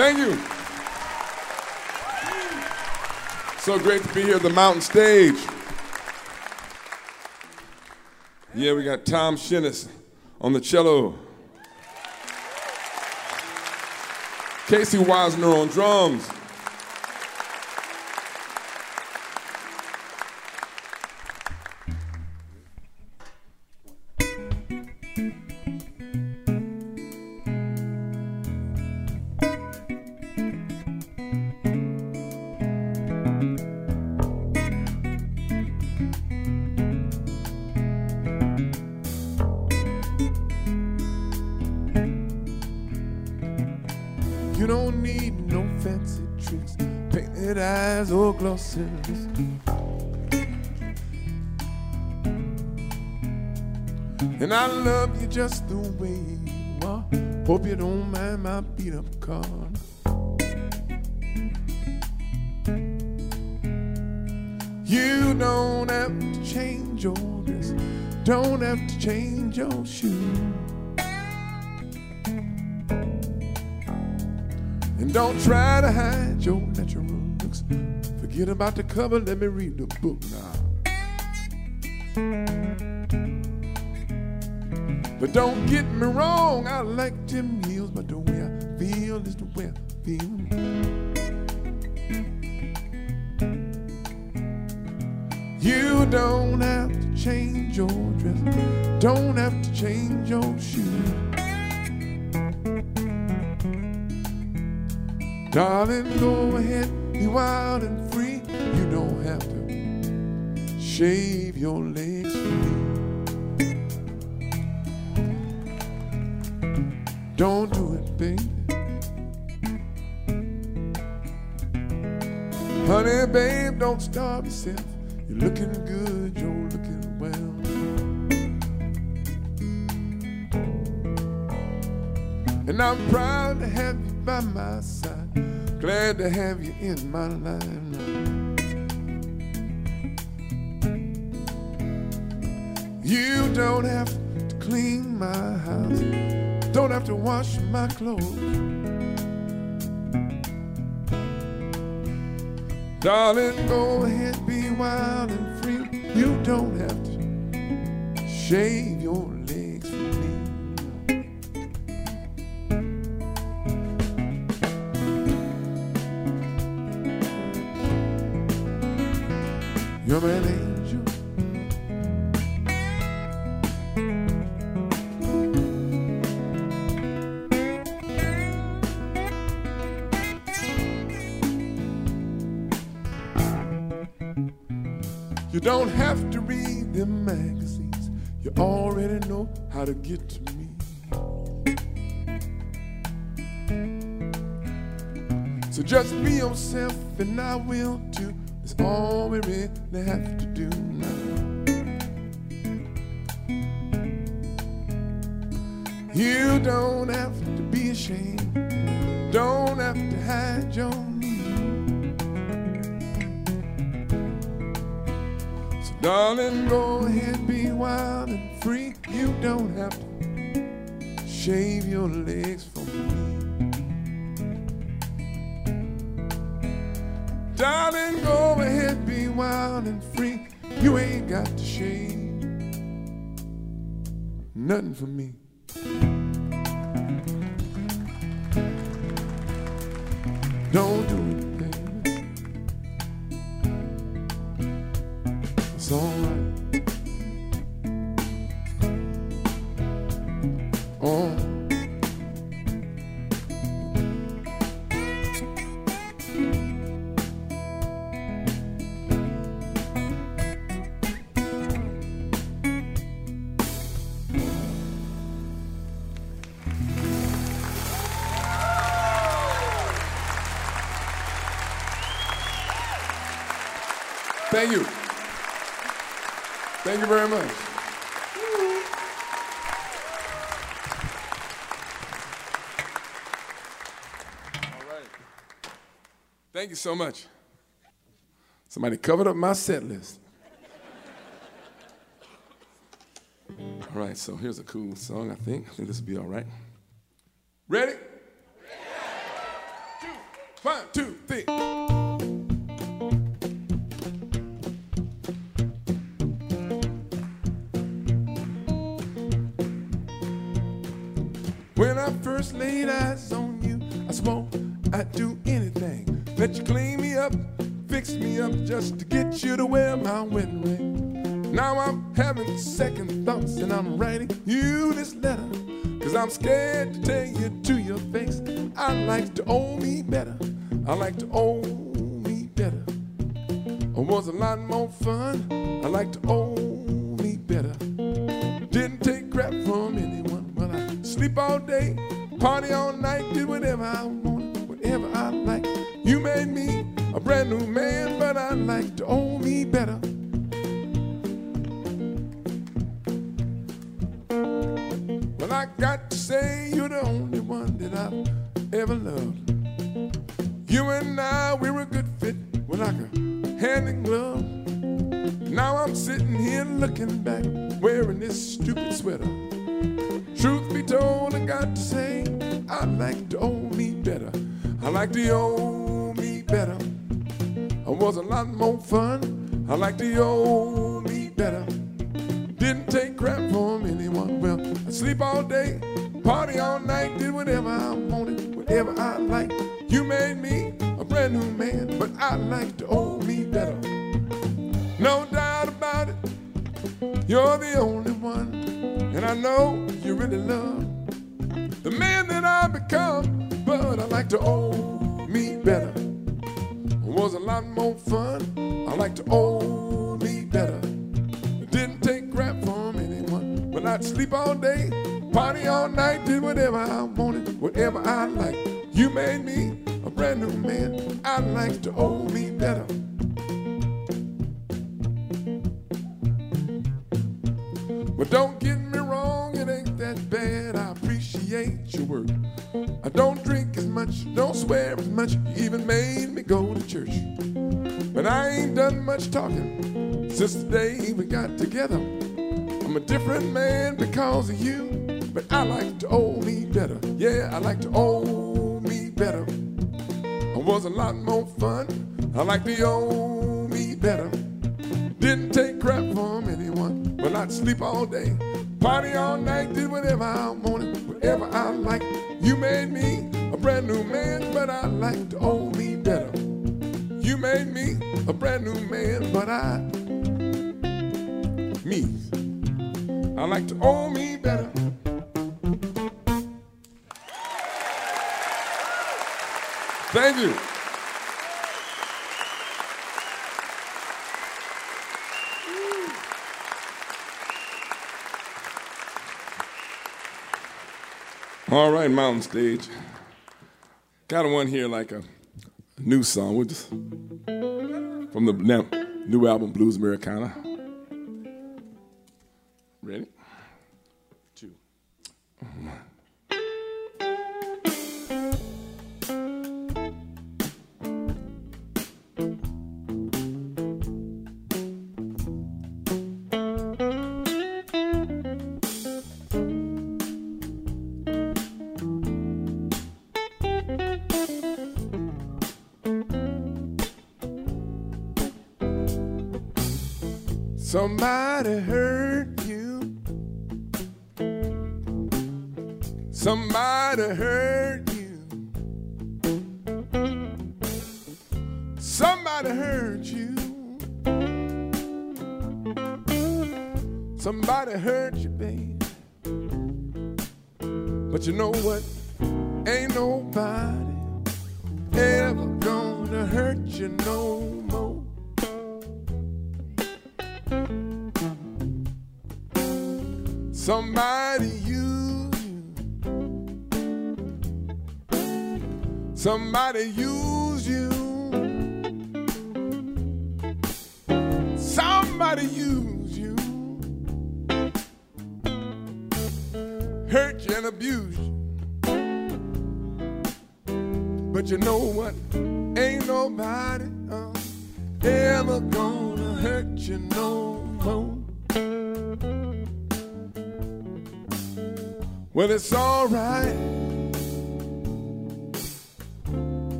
Thank you. So great to be here at the mountain stage. Yeah, we got Tom Shinness on the cello. Casey Wasner on drums. Just the way you are. Hope you don't mind my beat up car. You don't have to change your dress, don't have to change your shoes. And don't try to hide your natural looks. Forget about the cover, let me read the book now. But don't get me wrong, I like Jim Heels, but the way I feel is the way I feel. You don't have to change your dress, don't have to change your shoes. Darling, go ahead, be wild and free. You don't have to shave your legs don't starve yourself. You're looking good, you're looking well. And I'm proud to have you by my side. Glad to have you in my life. You don't have to clean my house. Don't have to wash my clothes. Darling, go ahead, be wild and free. You don't have to shave You don't have to read them magazines. You already know how to get to me. So just be yourself and I will too. That's all we really have to do darling, go ahead, be wild and free. You don't have to shave your legs for me. Darling, go ahead, be wild and free. You ain't got to shave nothing for me. Thank you so much. Somebody covered up my set list. All right, so here's a cool song, I think. I think this will be all right. Ready? and I'm writing you this letter. Cause I'm scared to tell you to your face. I like to own me better. I like to own got together. I'm a different man because of you, but I like to owe me better. Yeah, I like to owe me better. I was a lot more fun. I like to owe me better. Didn't take crap from anyone, but I'd sleep all day. Party all night, did whatever I wanted, whatever I liked. You made me a brand new man, but I like to owe me better. You made me a brand new man, but I me. I like to own me better. Thank you. All right, Mountain Stage. Got one here like a new song. We'll just from the new album Blues Americana. まあ Somebody you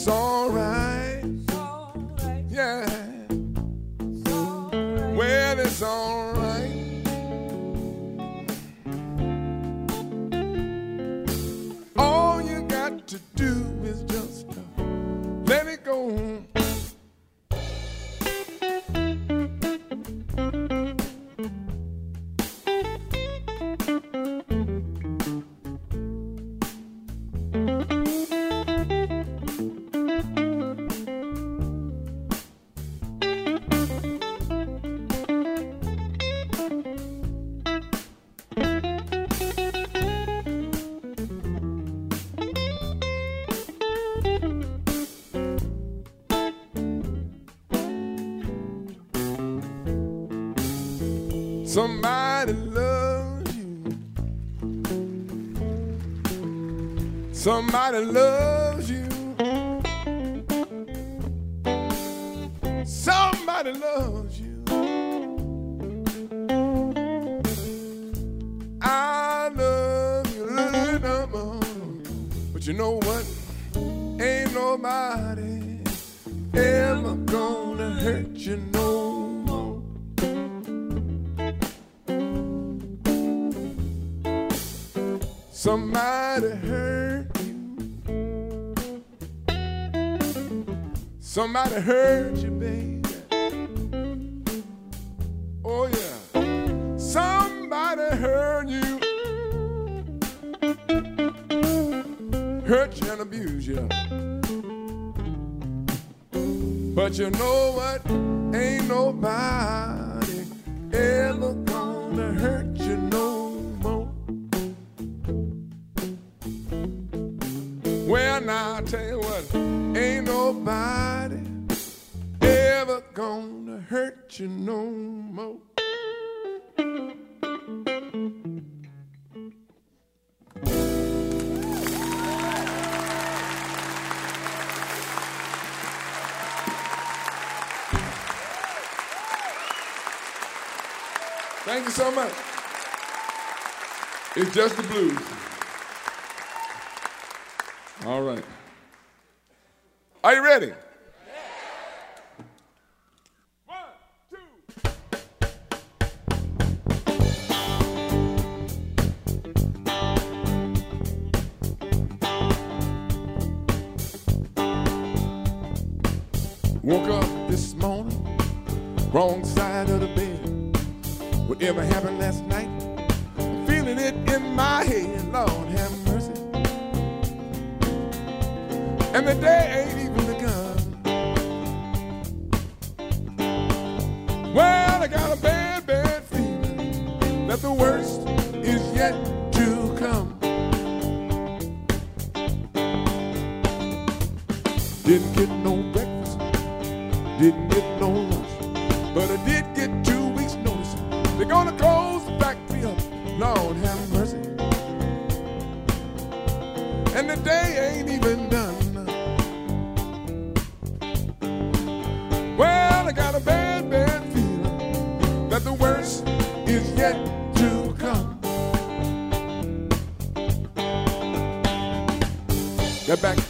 song. Somebody loves you. Somebody loves you. I love you little more. But you know what? Ain't nobody ever gonna hurt you no more. Somebody hurt Somebody hurt you, baby. Oh yeah. Somebody hurt you. Hurt you and abuse you. But you know what? Ain't nobody ever gonna hurt you no more. Well, now I tell you what, nobody ever gonna hurt you no more. Thank you so much. It's just the blues. All right. Are you ready? Woke up this morning, wrong side of the bed. Whatever happened last night, I'm feeling it in my head. Lord have mercy. And the day ain't got a bad, bad feeling that the worst is yet to come. Didn't get no breakfast, didn't get no lunch, but I did get two weeks' notice. They're gonna close the factory up. Lord have mercy. And the day ain't even done. Got back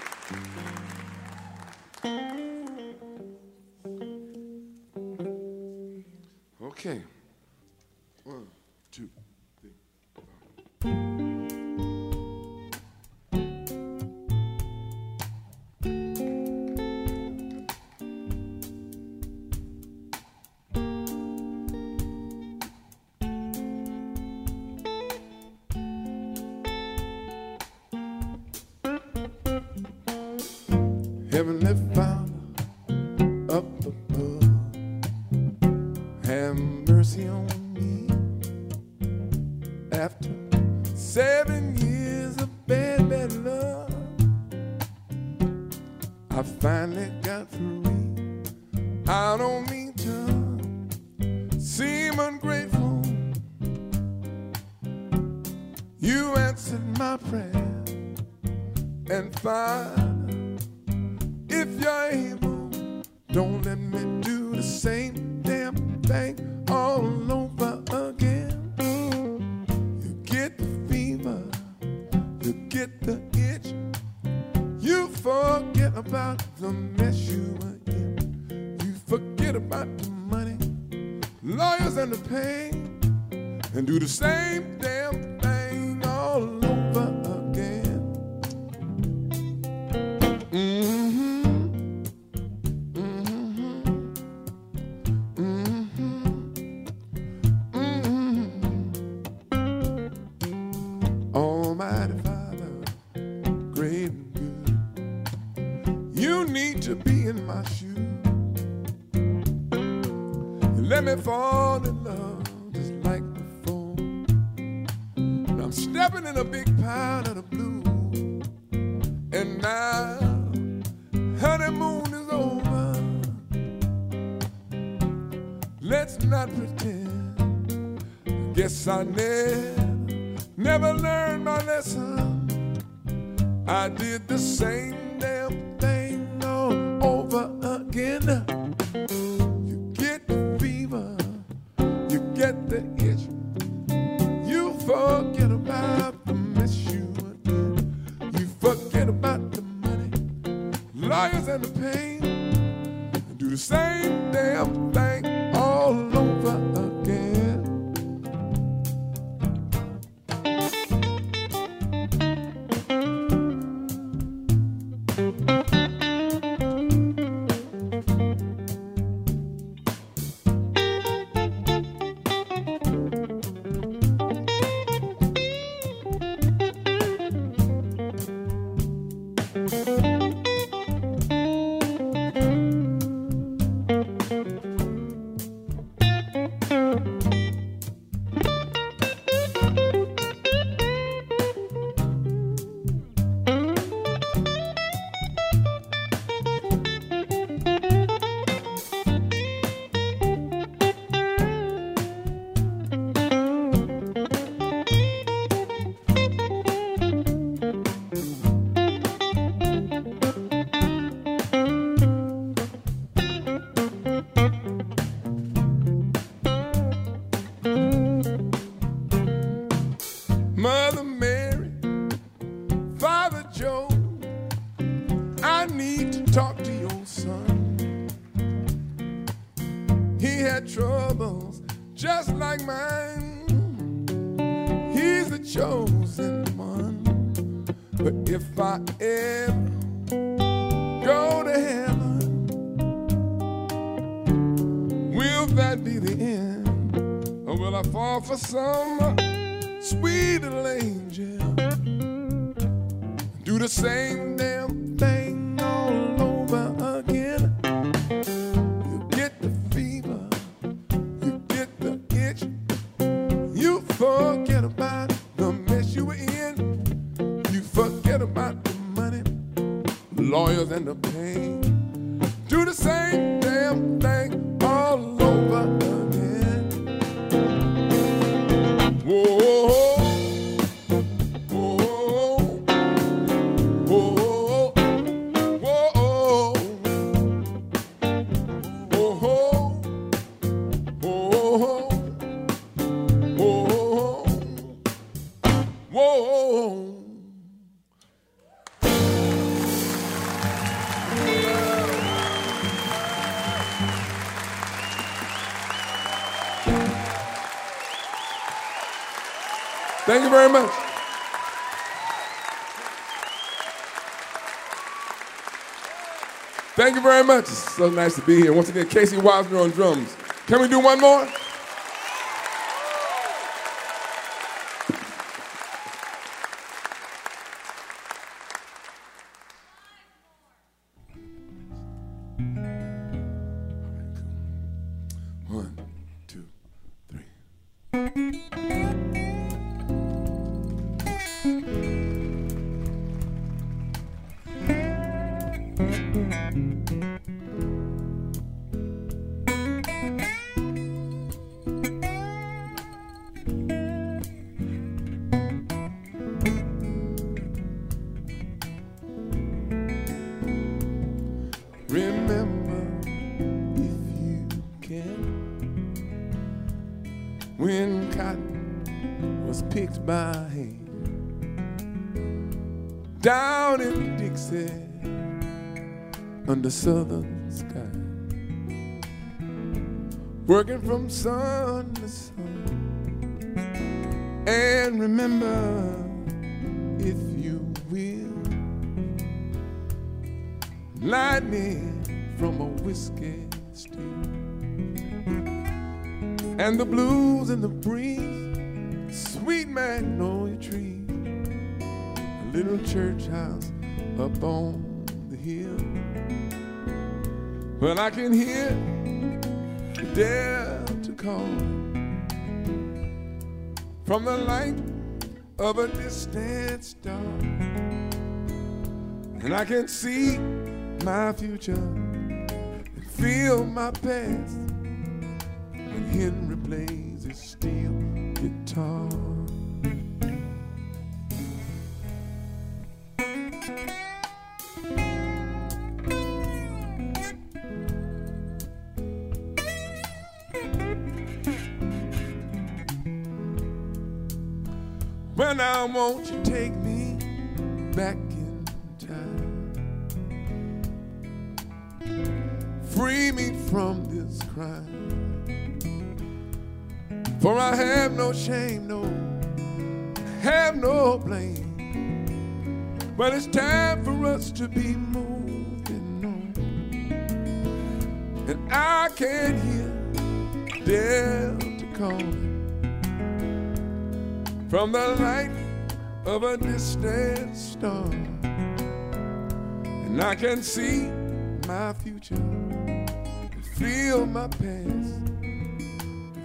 Let's not pretend. Guess I never, never learned my lesson. I did the same damn thing all over again. Thank you very much. Thank you very much. It's so nice to be here. Once again, Casey Wasner on drums. Can we do one more? Picked hand down in Dixie under southern sky, working from sun to sun. And remember, if you will, lightning from a whiskey stick, and the blues and the breeze, little church house up on the hill. Well, I can hear the Delta calling from the light of a distant star. And I can see my future and feel my past when Henry plays his steel guitar. Now won't you take me back in time? Free me from this crime. For I have no shame, no, have no blame. But it's time for us to be moving on. And I can't hear Delta calling from the light of a distant star. And I can see my future, feel my past.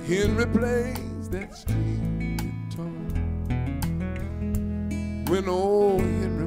Henry plays that string guitar. When old Henry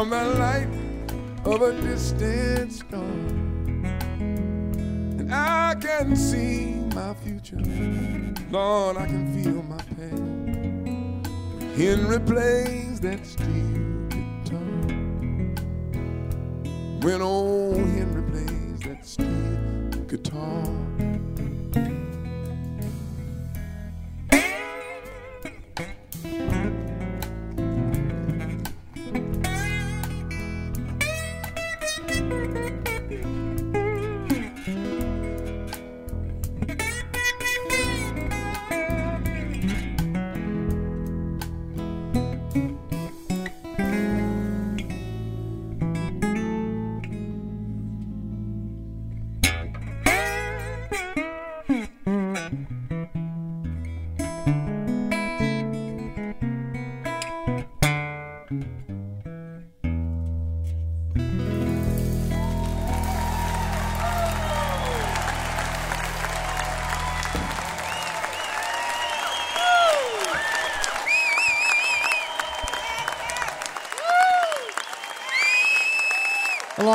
from the light of a distant star. And I can see my future. Lord, I can feel my pain. Henry plays that steel guitar. When old Henry plays that steel guitar.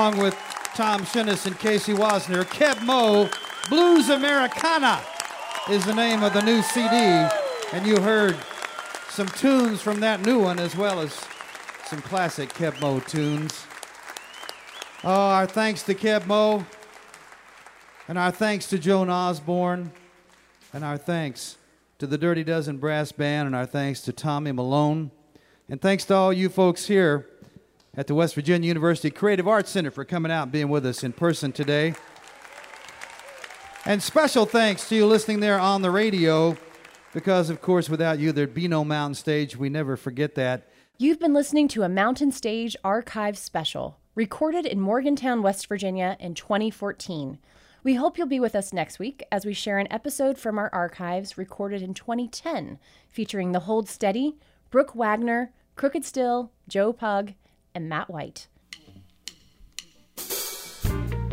Along with Tom Shinness and Casey Wasner. Keb Mo, Blues Americana is the name of the new CD, and you heard some tunes from that new one as well as some classic Keb Mo tunes. Oh, our thanks to Keb Mo, and our thanks to Joan Osborne, and our thanks to the Dirty Dozen Brass Band, and our thanks to Tommy Malone, and thanks to all you folks here at the West Virginia University Creative Arts Center for coming out and being with us in person today. And special thanks to you listening there on the radio, because of course, without you, there'd be no Mountain Stage. We never forget that. You've been listening to a Mountain Stage Archive special, recorded in Morgantown, West Virginia in 2014. We hope you'll be with us next week as we share an episode from our archives recorded in 2010, featuring The Hold Steady, Brooke Waggoner, Crooked Still, Joe Pug, and Matt White.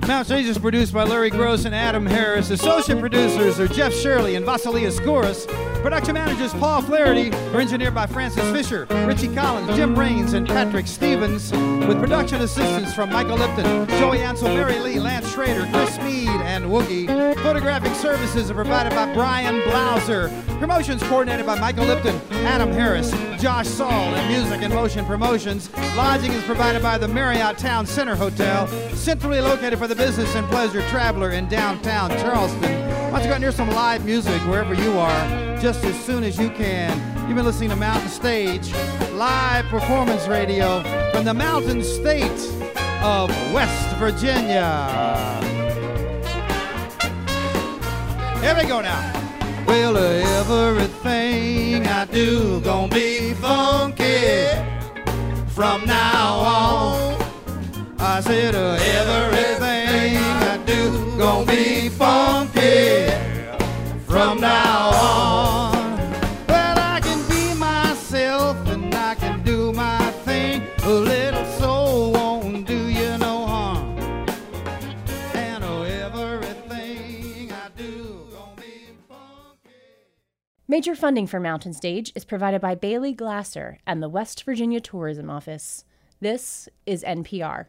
Mountain Stage is produced by Larry Groce and Adam Harris. Associate producers are Jeff Shirley and Vasilia Skouras. Production managers Paul Flaherty. We're engineered by Francis Fisher, Richie Collins, Jim Raines, and Patrick Stevens. With production assistance from Michael Lipton, Joey Ansel, Mary Lee, Lance Schrader, Chris Mead, and Woogie. Photographic services are provided by Brian Blauser. Promotions coordinated by Michael Lipton, Adam Harris, Josh Saul, and Music and Motion Promotions. Lodging is provided by the Marriott Town Center Hotel, centrally located for the business and pleasure traveler in downtown Charleston. Don't you go out and hear some live music wherever you are, just as soon as you can. You've been listening to Mountain Stage, live performance radio from the Mountain State of West Virginia. Here we go now. Well, everything I do gonna be funky from now on. I said uh, everything gonna be funky from now on. Well, I can be myself and I can do my thing. A little soul won't do you no harm. And oh, everything I do gonna be funky. Major funding for Mountain Stage is provided by Bailey Glasser and the West Virginia Tourism Office. This is NPR.